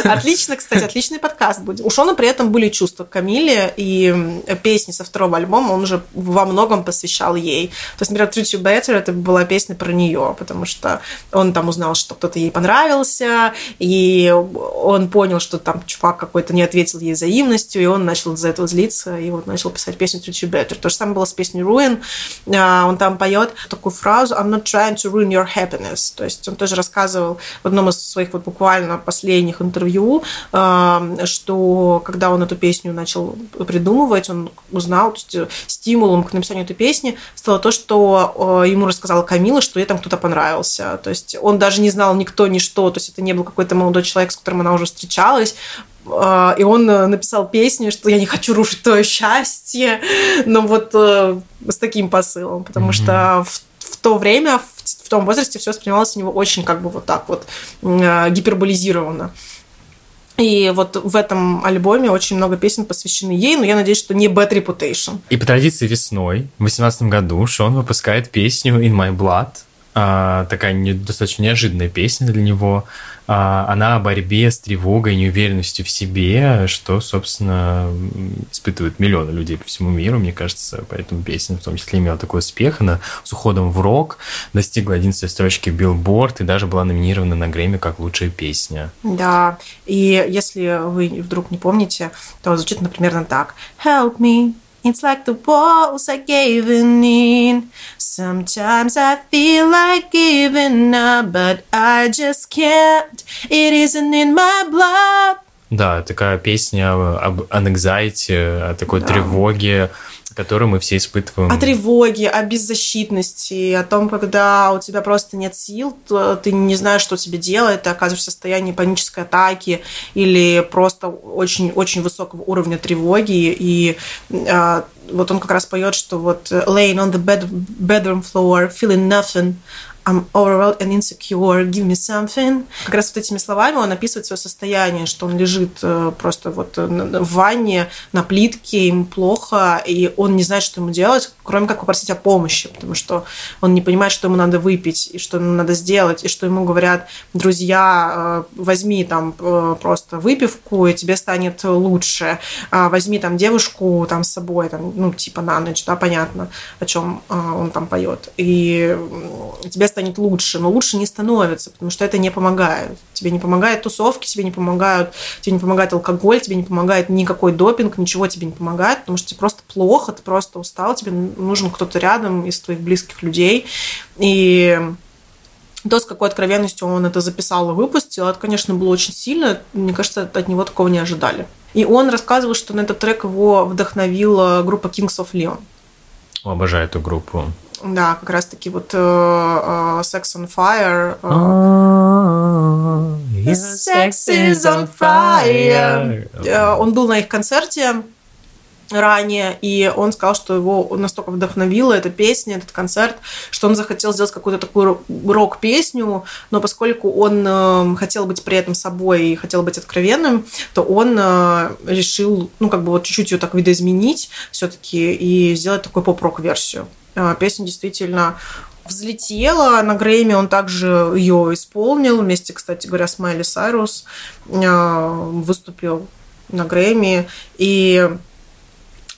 Отлично, кстати, отличный подкаст будет. У Шона при этом были чувства к Камиле, и песни со второго альбома он же во многом посвящал ей. То есть, например, Treat You Better это была песня про нее, потому что он там узнал, что кто-то ей понравился, и он понял, что там чувак какой-то не ответил ей взаимностью, и он начал за это злиться, и вот начал писать песню Treat You Better. То же самое было с песней Ruin. А, он там поет такую фразу I'm not trying to ruin your happiness. То есть он тоже рассказывал в одном из своих вот буквально последних интервью, что когда он эту песню начал придумывать, он узнал, то есть э, стимулом к написанию этой песни стало то, что ему рассказала Камила, что ей там кто-то понравился. То есть он даже не знал никто, ничто, то есть это не был какой-то молодой человек, с которым она уже встречалась, и он э, написал песню, что я не хочу рушить твое счастье, но вот э, с таким посылом, потому mm-hmm. что в, в то время, в том возрасте все воспринималось у него очень как бы вот так вот э, гиперболизированно. И вот в этом альбоме очень много песен посвящены ей, но я надеюсь, что не Bad Reputation. И по традиции весной, в 2018 году, Шон выпускает песню In My Blood, а, такая не, достаточно неожиданная песня для него. А, она о борьбе с тревогой, неуверенностью в себе, что, собственно, испытывают миллионы людей по всему миру, мне кажется. Поэтому песня в том числе имела такой успех. Она с уходом в рок достигла 11 строчки Billboard и даже была номинирована на Грэмми как лучшая песня. Да, и если вы вдруг не помните, то звучит, например, так. Help me, It's like the walls are giving in. Sometimes I feel like giving up, but I just can't. It isn't in my blood. Да, такая песня об anxiety, о такой да. тревоге, которую мы все испытываем. О тревоге, о беззащитности, о том, когда у тебя просто нет сил, ты не знаешь, что тебе делать, ты оказываешься в состоянии панической атаки или просто очень-очень высокого уровня тревоги. И э, вот он как раз поет, что вот laying on the bed, bedroom floor, feeling nothing, I'm overwhelmed and insecure, give me something. Как раз вот этими словами он описывает свое состояние, что он лежит э, просто вот э, в ванне на плитке, ему плохо, и он не знает, что ему делать, кроме как попросить о помощи, потому что он не понимает, что ему надо выпить, и что ему надо сделать, и что ему говорят, друзья, э, возьми там просто выпивку, и тебе станет лучше, а возьми там девушку там с собой, там, ну, типа на ночь, да, понятно, о чем он там поет, и тебе станет лучше, но лучше не становится, потому что это не помогает. Тебе не помогает тусовки, тебе не помогают, тебе не помогает алкоголь, тебе не помогает никакой допинг, ничего тебе не помогает, потому что тебе просто плохо, ты просто устал, тебе нужен кто-то рядом из твоих близких людей. И то, с какой откровенностью он это записал и выпустил, это, конечно, было очень сильно. Мне кажется, от него такого не ожидали. И он рассказывал, что на этот трек его вдохновила группа Kings of Leon. Обожаю эту группу. Да, как раз-таки вот uh, uh, Sex on Fire. Uh, Sex is on fire. Uh, он был на их концерте ранее, и он сказал, что его настолько вдохновила эта песня, этот концерт, что он захотел сделать какую-то такую рок-песню, но поскольку он э, хотел быть при этом собой и хотел быть откровенным, то он э, решил, ну, как бы вот чуть-чуть ее так видоизменить все-таки и сделать такую поп-рок-версию. А, песня действительно взлетела. На Грэмми он также ее исполнил. Вместе, кстати говоря, с Майли Сайрус а, выступил на Грэмми. И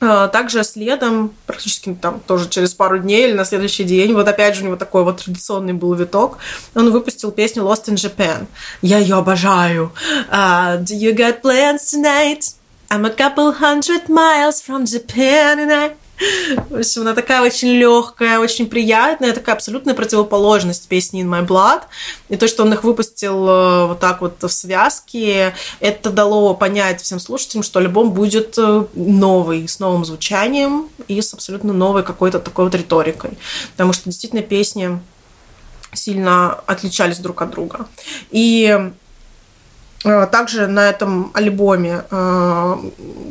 а, также следом, практически там тоже через пару дней или на следующий день, вот опять же у него такой вот традиционный был виток, он выпустил песню Lost in Japan. Я ее обожаю. Uh, Do you got plans tonight? I'm a couple hundred miles from Japan and I в общем, она такая очень легкая, очень приятная, такая абсолютная противоположность песни In My Blood. И то, что он их выпустил э, вот так вот в связке, это дало понять всем слушателям, что альбом будет э, новый, с новым звучанием и с абсолютно новой какой-то такой вот риторикой. Потому что действительно песни сильно отличались друг от друга. И также на этом альбоме, э,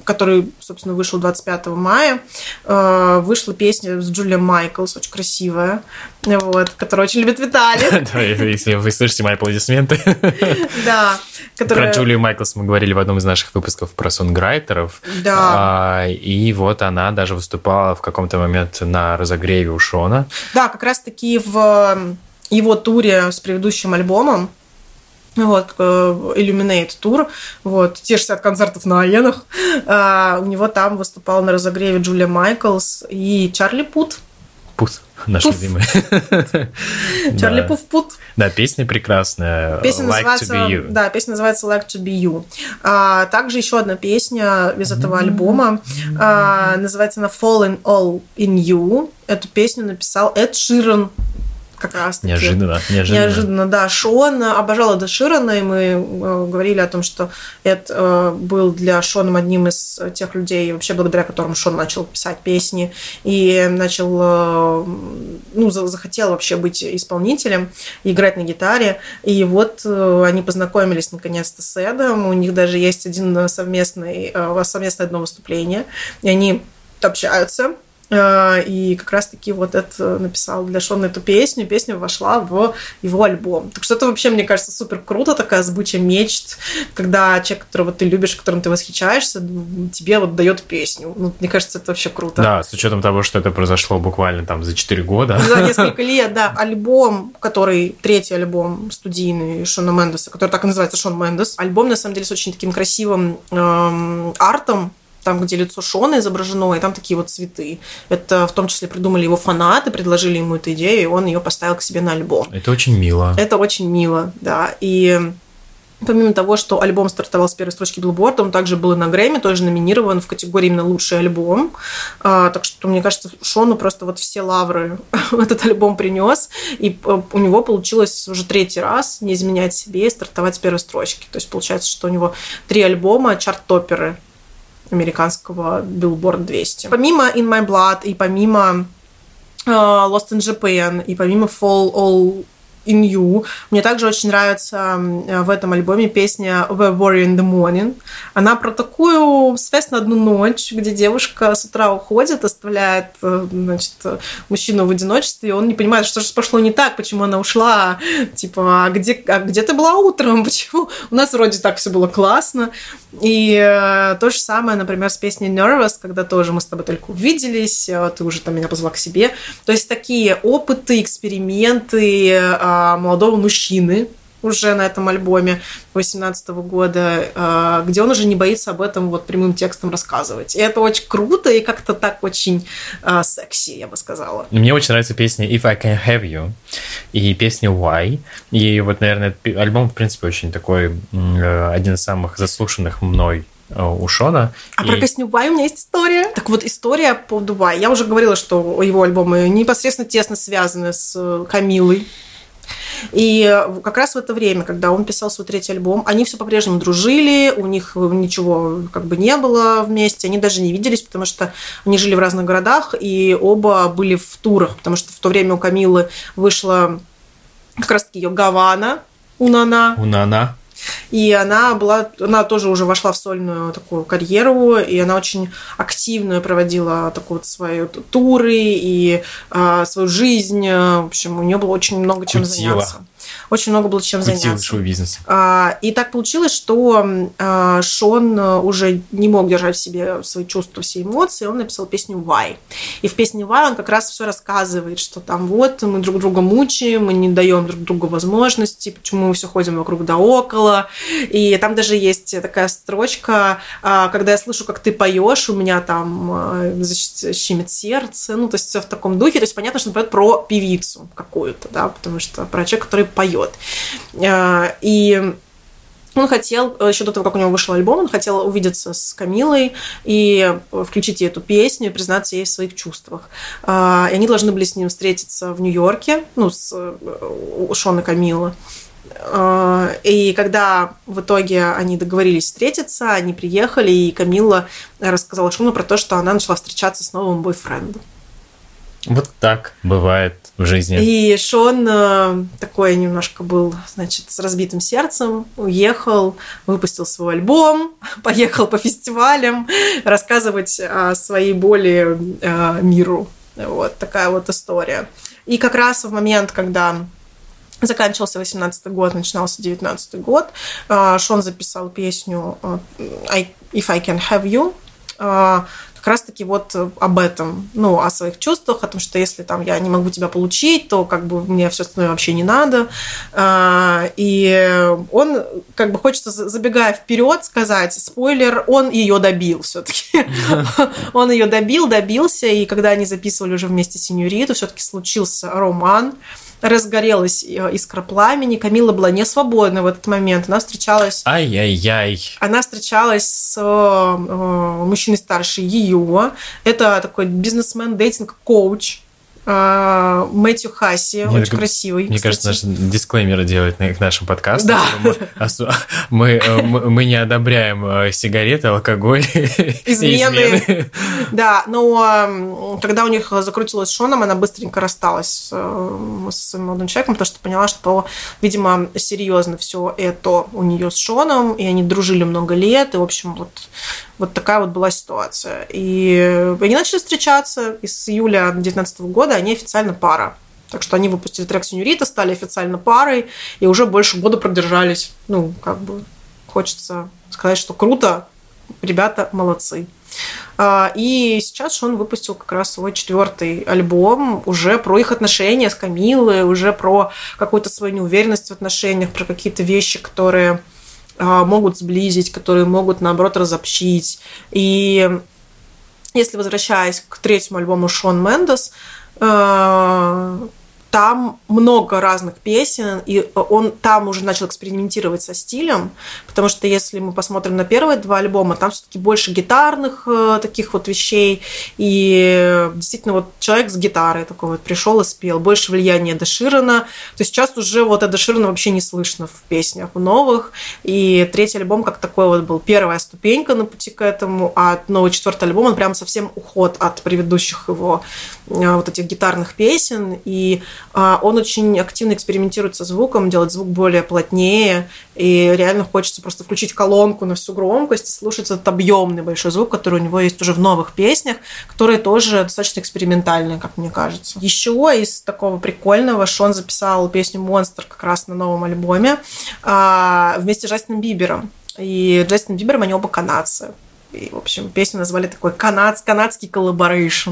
который, собственно, вышел 25 мая, э, вышла песня с Джулией Майклс, очень красивая, вот, которую очень любит Виталий. *laughs* Да, если вы слышите мои аплодисменты. *laughs* Да. Про Джулию Майклс мы говорили в одном из наших выпусков про сонграйтеров. Да. А, и вот она даже выступала в каком-то момент на разогреве у Шона. Да, как раз-таки в его туре с предыдущим альбомом вот, э, Illuminate тур, вот, те 60 концертов на Аенах. А, у него там выступал на разогреве Джулия Майклс и Чарли Пут. Пут, наш Пуф. любимый. *laughs* Чарли Пуф Пут. Да, песня прекрасная. Песня like называется, to be you. Да, песня называется Like to be you. А, также еще одна песня из этого альбома. А, называется она Falling All in You. Эту песню написал Эд Ширен как раз таки. Неожиданно, неожиданно. Неожиданно, да. Шон обожал Эда Ширана, и мы э, говорили о том, что Эд э, был для Шона одним из тех людей, вообще благодаря которым Шон начал писать песни и начал, э, ну, захотел вообще быть исполнителем, играть на гитаре. И вот они познакомились наконец-то с Эдом, у них даже есть один совместный, совместное одно выступление, и они общаются, и как раз-таки вот это написал для Шона эту песню, песня вошла в его альбом. Так что это вообще, мне кажется, супер круто, такая сбыча мечт, когда человек, которого ты любишь, которым ты восхищаешься, тебе вот дает песню. Ну, мне кажется, это вообще круто. Да, с учетом того, что это произошло буквально там за 4 года. За *laughs* несколько лет, да. Альбом, который, третий альбом студийный Шона Мендеса, который так и называется Шон Мендес. Альбом, на самом деле, с очень таким красивым эм, артом, там, где лицо Шона изображено, и там такие вот цветы. Это в том числе придумали его фанаты, предложили ему эту идею, и он ее поставил к себе на альбом. Это очень мило. Это очень мило, да. И Помимо того, что альбом стартовал с первой строчки Билборда, он также был и на Грэмми, тоже номинирован в категории именно лучший альбом. А, так что, мне кажется, Шону просто вот все лавры *laughs* этот альбом принес, и э, у него получилось уже третий раз не изменять себе и стартовать с первой строчки. То есть получается, что у него три альбома чарт-топеры американского Billboard 200. Помимо In My Blood и помимо uh, Lost in Japan и помимо Fall All In You. Мне также очень нравится в этом альбоме песня The Warrior in the Morning. Она про такую связь на одну ночь, где девушка с утра уходит, оставляет э, значит, мужчину в одиночестве, и он не понимает, что же пошло не так, почему она ушла, типа, а где, а где ты была утром, *laughs* почему? У нас вроде так все было классно. И э, то же самое, например, с песней Nervous, когда тоже мы с тобой только увиделись, э, ты уже там меня позвала к себе. То есть такие опыты, эксперименты, молодого мужчины уже на этом альбоме 18 года, а, где он уже не боится об этом вот прямым текстом рассказывать. И это очень круто и как-то так очень а, секси, я бы сказала. Мне очень нравится песня If I Can Have You и песня Why. И вот, наверное, альбом, в принципе, очень такой, э, один из самых заслушанных мной э, у Шона. А и... про песню Why у меня есть история. Так вот, история по Why. Я уже говорила, что его альбомы непосредственно тесно связаны с э, Камилой и как раз в это время, когда он писал свой третий альбом, они все по-прежнему дружили, у них ничего как бы не было вместе, они даже не виделись, потому что они жили в разных городах, и оба были в турах, потому что в то время у Камилы вышла как раз-таки ее Гавана, Унана. Унана. И она была, она тоже уже вошла в сольную такую карьеру, и она очень активно проводила такую вот свои туры и э, свою жизнь. В общем, у нее было очень много чем Кутила. заняться очень много было чем заняться. шоу-бизнес. А, и так получилось, что а, Шон уже не мог держать в себе свои чувства, все эмоции, он написал песню «Why». И в песне «Why» он как раз все рассказывает, что там вот мы друг друга мучаем, мы не даем друг другу возможности, почему мы все ходим вокруг да около. И там даже есть такая строчка, а, когда я слышу, как ты поешь, у меня там щемит сердце, ну, то есть все в таком духе, то есть понятно, что он поет про певицу какую-то, да, потому что про человека, который поет. Э, и он хотел, еще до того, как у него вышел альбом, он хотел увидеться с Камилой и включить ей эту песню и признаться ей в своих чувствах. Э, и они должны были с ним встретиться в Нью-Йорке, ну, с у Шона Камилы. Э, и когда в итоге они договорились встретиться, они приехали, и Камила рассказала Шону про то, что она начала встречаться с новым бойфрендом. Вот так бывает в жизни. И Шон э, такой немножко был, значит, с разбитым сердцем, уехал, выпустил свой альбом, *laughs* поехал по фестивалям рассказывать о своей боли э, миру. Вот такая вот история. И как раз в момент, когда заканчивался 18 год, начинался 19 год, э, Шон записал песню «If I Can Have You», как раз-таки вот об этом, ну, о своих чувствах, о том, что если там я не могу тебя получить, то как бы мне все остальное вообще не надо. А, и он, как бы хочется, забегая вперед, сказать, спойлер, он ее добил все-таки. *laughs* Он ее добил, добился, и когда они записывали уже вместе с Синьориту, все-таки случился роман разгорелась э, искра пламени. Камила была не свободна в этот момент. Она встречалась... Ай-яй-яй. Она встречалась с э, мужчиной старше ее. Это такой бизнесмен, дейтинг-коуч а, Мэтью Хасси, Мне очень красивый. Мне кстати. кажется, наш дисклеймер делать на, к нашим подкастам. Да. Мы, *laughs* мы, э, мы не одобряем э, сигареты, алкоголь, *laughs* измены. измены. Да, но когда у них закрутилось с Шоном, она быстренько рассталась э, с молодым человеком, потому что поняла, что, видимо, серьезно все это у нее с Шоном, и они дружили много лет, и, в общем, вот вот такая вот была ситуация. И они начали встречаться, и с июля 2019 года они официально пара. Так что они выпустили трек Синьорита, стали официально парой, и уже больше года продержались. Ну, как бы хочется сказать, что круто, ребята молодцы. А, и сейчас Шон выпустил как раз свой четвертый альбом уже про их отношения с Камилой, уже про какую-то свою неуверенность в отношениях, про какие-то вещи, которые могут сблизить, которые могут, наоборот, разобщить. И если возвращаясь к третьему альбому Шон Мендес, а, там много разных песен, и он там уже начал экспериментировать со стилем, потому что если мы посмотрим на первые два альбома, там все-таки больше гитарных э, таких вот вещей, и действительно вот человек с гитарой такой вот пришел и спел, больше влияния Деширана, то сейчас уже вот Эда Ширана вообще не слышно в песнях новых, и третий альбом как такой вот был. Первая ступенька на пути к этому, а новый четвертый альбом, он прям совсем уход от предыдущих его э, вот этих гитарных песен, и он очень активно экспериментирует со звуком, делает звук более плотнее, и реально хочется просто включить колонку на всю громкость и слушать этот объемный большой звук, который у него есть уже в новых песнях, которые тоже достаточно экспериментальные, как мне кажется. Еще из такого прикольного Шон записал песню «Монстр» как раз на новом альбоме а, вместе с Джастином Бибером. И Джастин Бибером они оба канадцы. И, в общем, песню назвали такой канад, канадский collaboration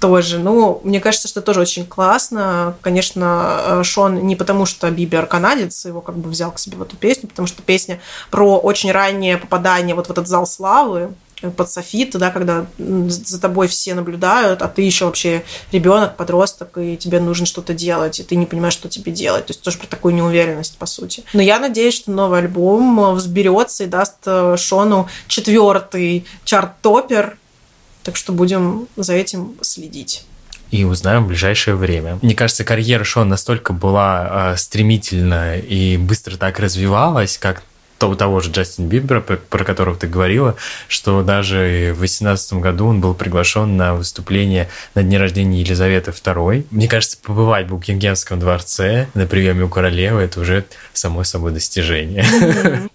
тоже. Ну, мне кажется, что тоже очень классно. Конечно, э, Шон не потому, что Бибер канадец, его как бы взял к себе в эту песню, потому что песня про очень раннее попадание вот в этот зал славы, под софит, да, когда за тобой все наблюдают, а ты еще вообще ребенок, подросток, и тебе нужно что-то делать, и ты не понимаешь, что тебе делать. То есть тоже про такую неуверенность, по сути. Но я надеюсь, что новый альбом взберется и даст э, Шону четвертый chart-topper. Так что будем за этим следить и узнаем в ближайшее время. Мне кажется, карьера Шона настолько была э, стремительна и быстро так развивалась, как того, же Джастин Бибера, про, про которого ты говорила, что даже в 2018 году он был приглашен на выступление на дне рождения Елизаветы II. Мне кажется, побывать в Букингемском дворце на приеме у королевы это уже само собой достижение.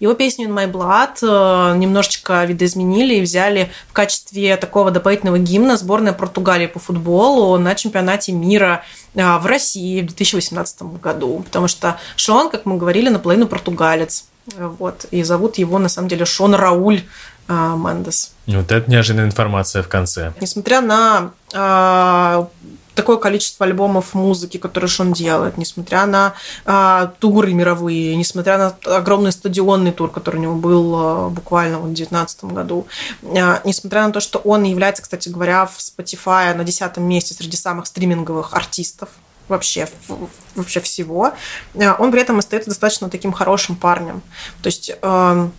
Его песню In My Blood э, немножечко видоизменили и взяли в качестве такого дополнительного гимна сборная Португалии по футболу на чемпионате мира э, в России в 2018 году, потому что Шон, как мы говорили, наполовину португалец. Вот. И зовут его, на самом деле, Шон Рауль э, Мендес. Вот это неожиданная информация в конце. Несмотря на э, такое количество альбомов музыки, которые Шон делает, несмотря на э, туры мировые, несмотря на огромный стадионный тур, который у него был э, буквально в 2019 году, э, несмотря на то, что он является, кстати говоря, в Spotify на десятом месте среди самых стриминговых артистов вообще, вообще всего, э, он при этом остается достаточно таким хорошим парнем. То есть эм,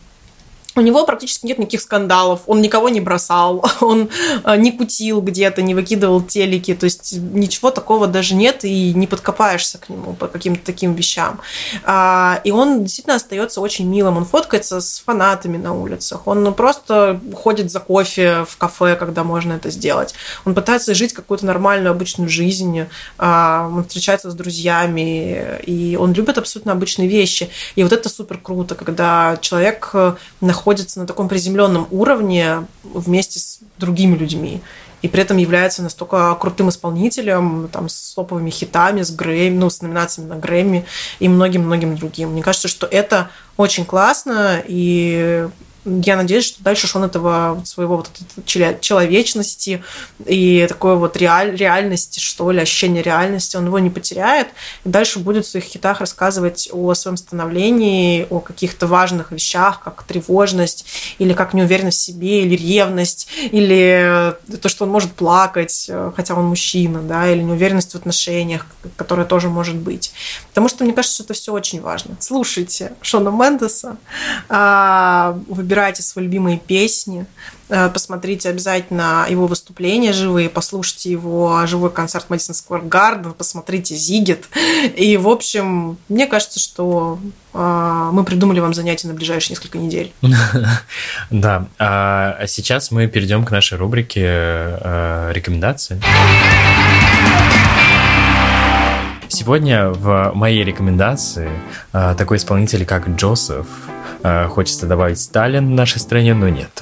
у него практически нет никаких скандалов, он никого не бросал, *laughs* он э, не кутил где-то, не выкидывал телеки, то есть ничего такого даже нет, и не подкопаешься к нему по каким-то таким вещам. А, и он действительно остается очень милым, он фоткается с фанатами на улицах, он просто ходит за кофе в кафе, когда можно это сделать, он пытается жить какую-то нормальную обычную жизнь, а, он встречается с друзьями, и он любит абсолютно обычные вещи. И вот это супер круто, когда человек э, находится находится на таком приземленном уровне вместе с другими людьми и при этом является настолько крутым исполнителем, там, с топовыми хитами, с Грэмми, ну, с номинациями на Грэмми и многим-многим другим. Мне кажется, что это очень классно, и я надеюсь, что дальше он этого своего вот человечности и такой вот реаль, реальности, что ли, ощущения реальности, он его не потеряет, и дальше будет в своих хитах рассказывать о своем становлении, о каких-то важных вещах, как тревожность, или как неуверенность в себе, или ревность, или то, что он может плакать, хотя он мужчина, да, или неуверенность в отношениях, которая тоже может быть. Потому что мне кажется, что это все очень важно. Слушайте Шона Мендеса, а, выбирайте свои любимые песни, э, посмотрите обязательно его выступления живые, послушайте его живой концерт Madison Square Garden, посмотрите Зигит. И, в общем, мне кажется, что э, мы придумали вам занятия на ближайшие несколько недель. *laughs* Да. А сейчас мы перейдем к нашей рубрике э, рекомендации. Сегодня в моей рекомендации такой исполнитель, как Джозеф, хочется добавить Сталин в нашей стране, но нет. *laughs*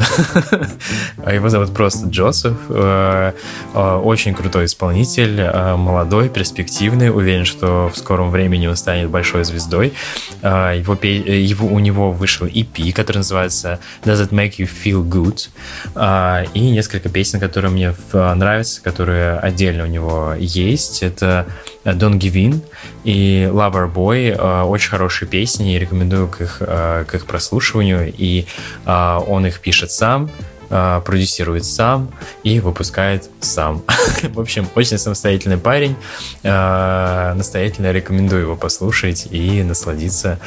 А его зовут просто Джозеф. Э, э, очень крутой исполнитель, молодой, перспективный. Уверен, что в скором времени он станет большой звездой. Его, его, у него вышел EP, который называется Does It Make You Feel Good? И несколько песен, которые мне нравятся, которые отдельно у него есть. Это Don't Give In и Lover Boy. Очень хорошие песни, рекомендую к их, к их прослушиванию, и а, он их пишет сам, а, продюсирует сам и выпускает сам. *laughs* В общем, очень самостоятельный парень. А, настоятельно рекомендую его послушать и насладиться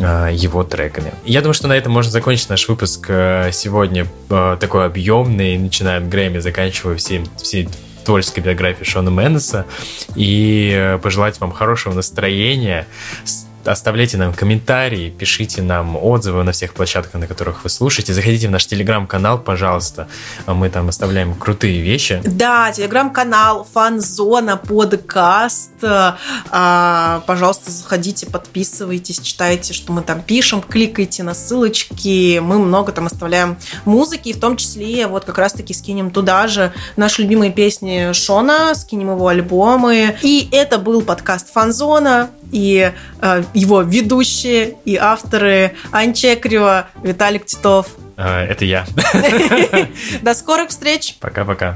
а, его треками. Я думаю, что на этом можно закончить наш выпуск а, сегодня а, такой объемный, начиная от Грэмми, заканчивая всем, всей творческой биографии Шона Мендеса и э, пожелать вам хорошего настроения, Оставляйте нам комментарии, пишите нам отзывы на всех площадках, на которых вы слушаете. Заходите в наш телеграм-канал, пожалуйста. Мы там оставляем крутые вещи. Да, телеграм-канал, фан-зона, подкаст. А, пожалуйста, заходите, подписывайтесь, читайте, что мы там пишем, кликайте на ссылочки. Мы много там оставляем музыки, в том числе вот как раз-таки скинем туда же наши любимые песни Шона, скинем его альбомы. И это был подкаст Фанзона и э, его ведущие и авторы Ань Чекрева, Виталик Титов. Э, это я. *laughs* До скорых встреч. Пока-пока.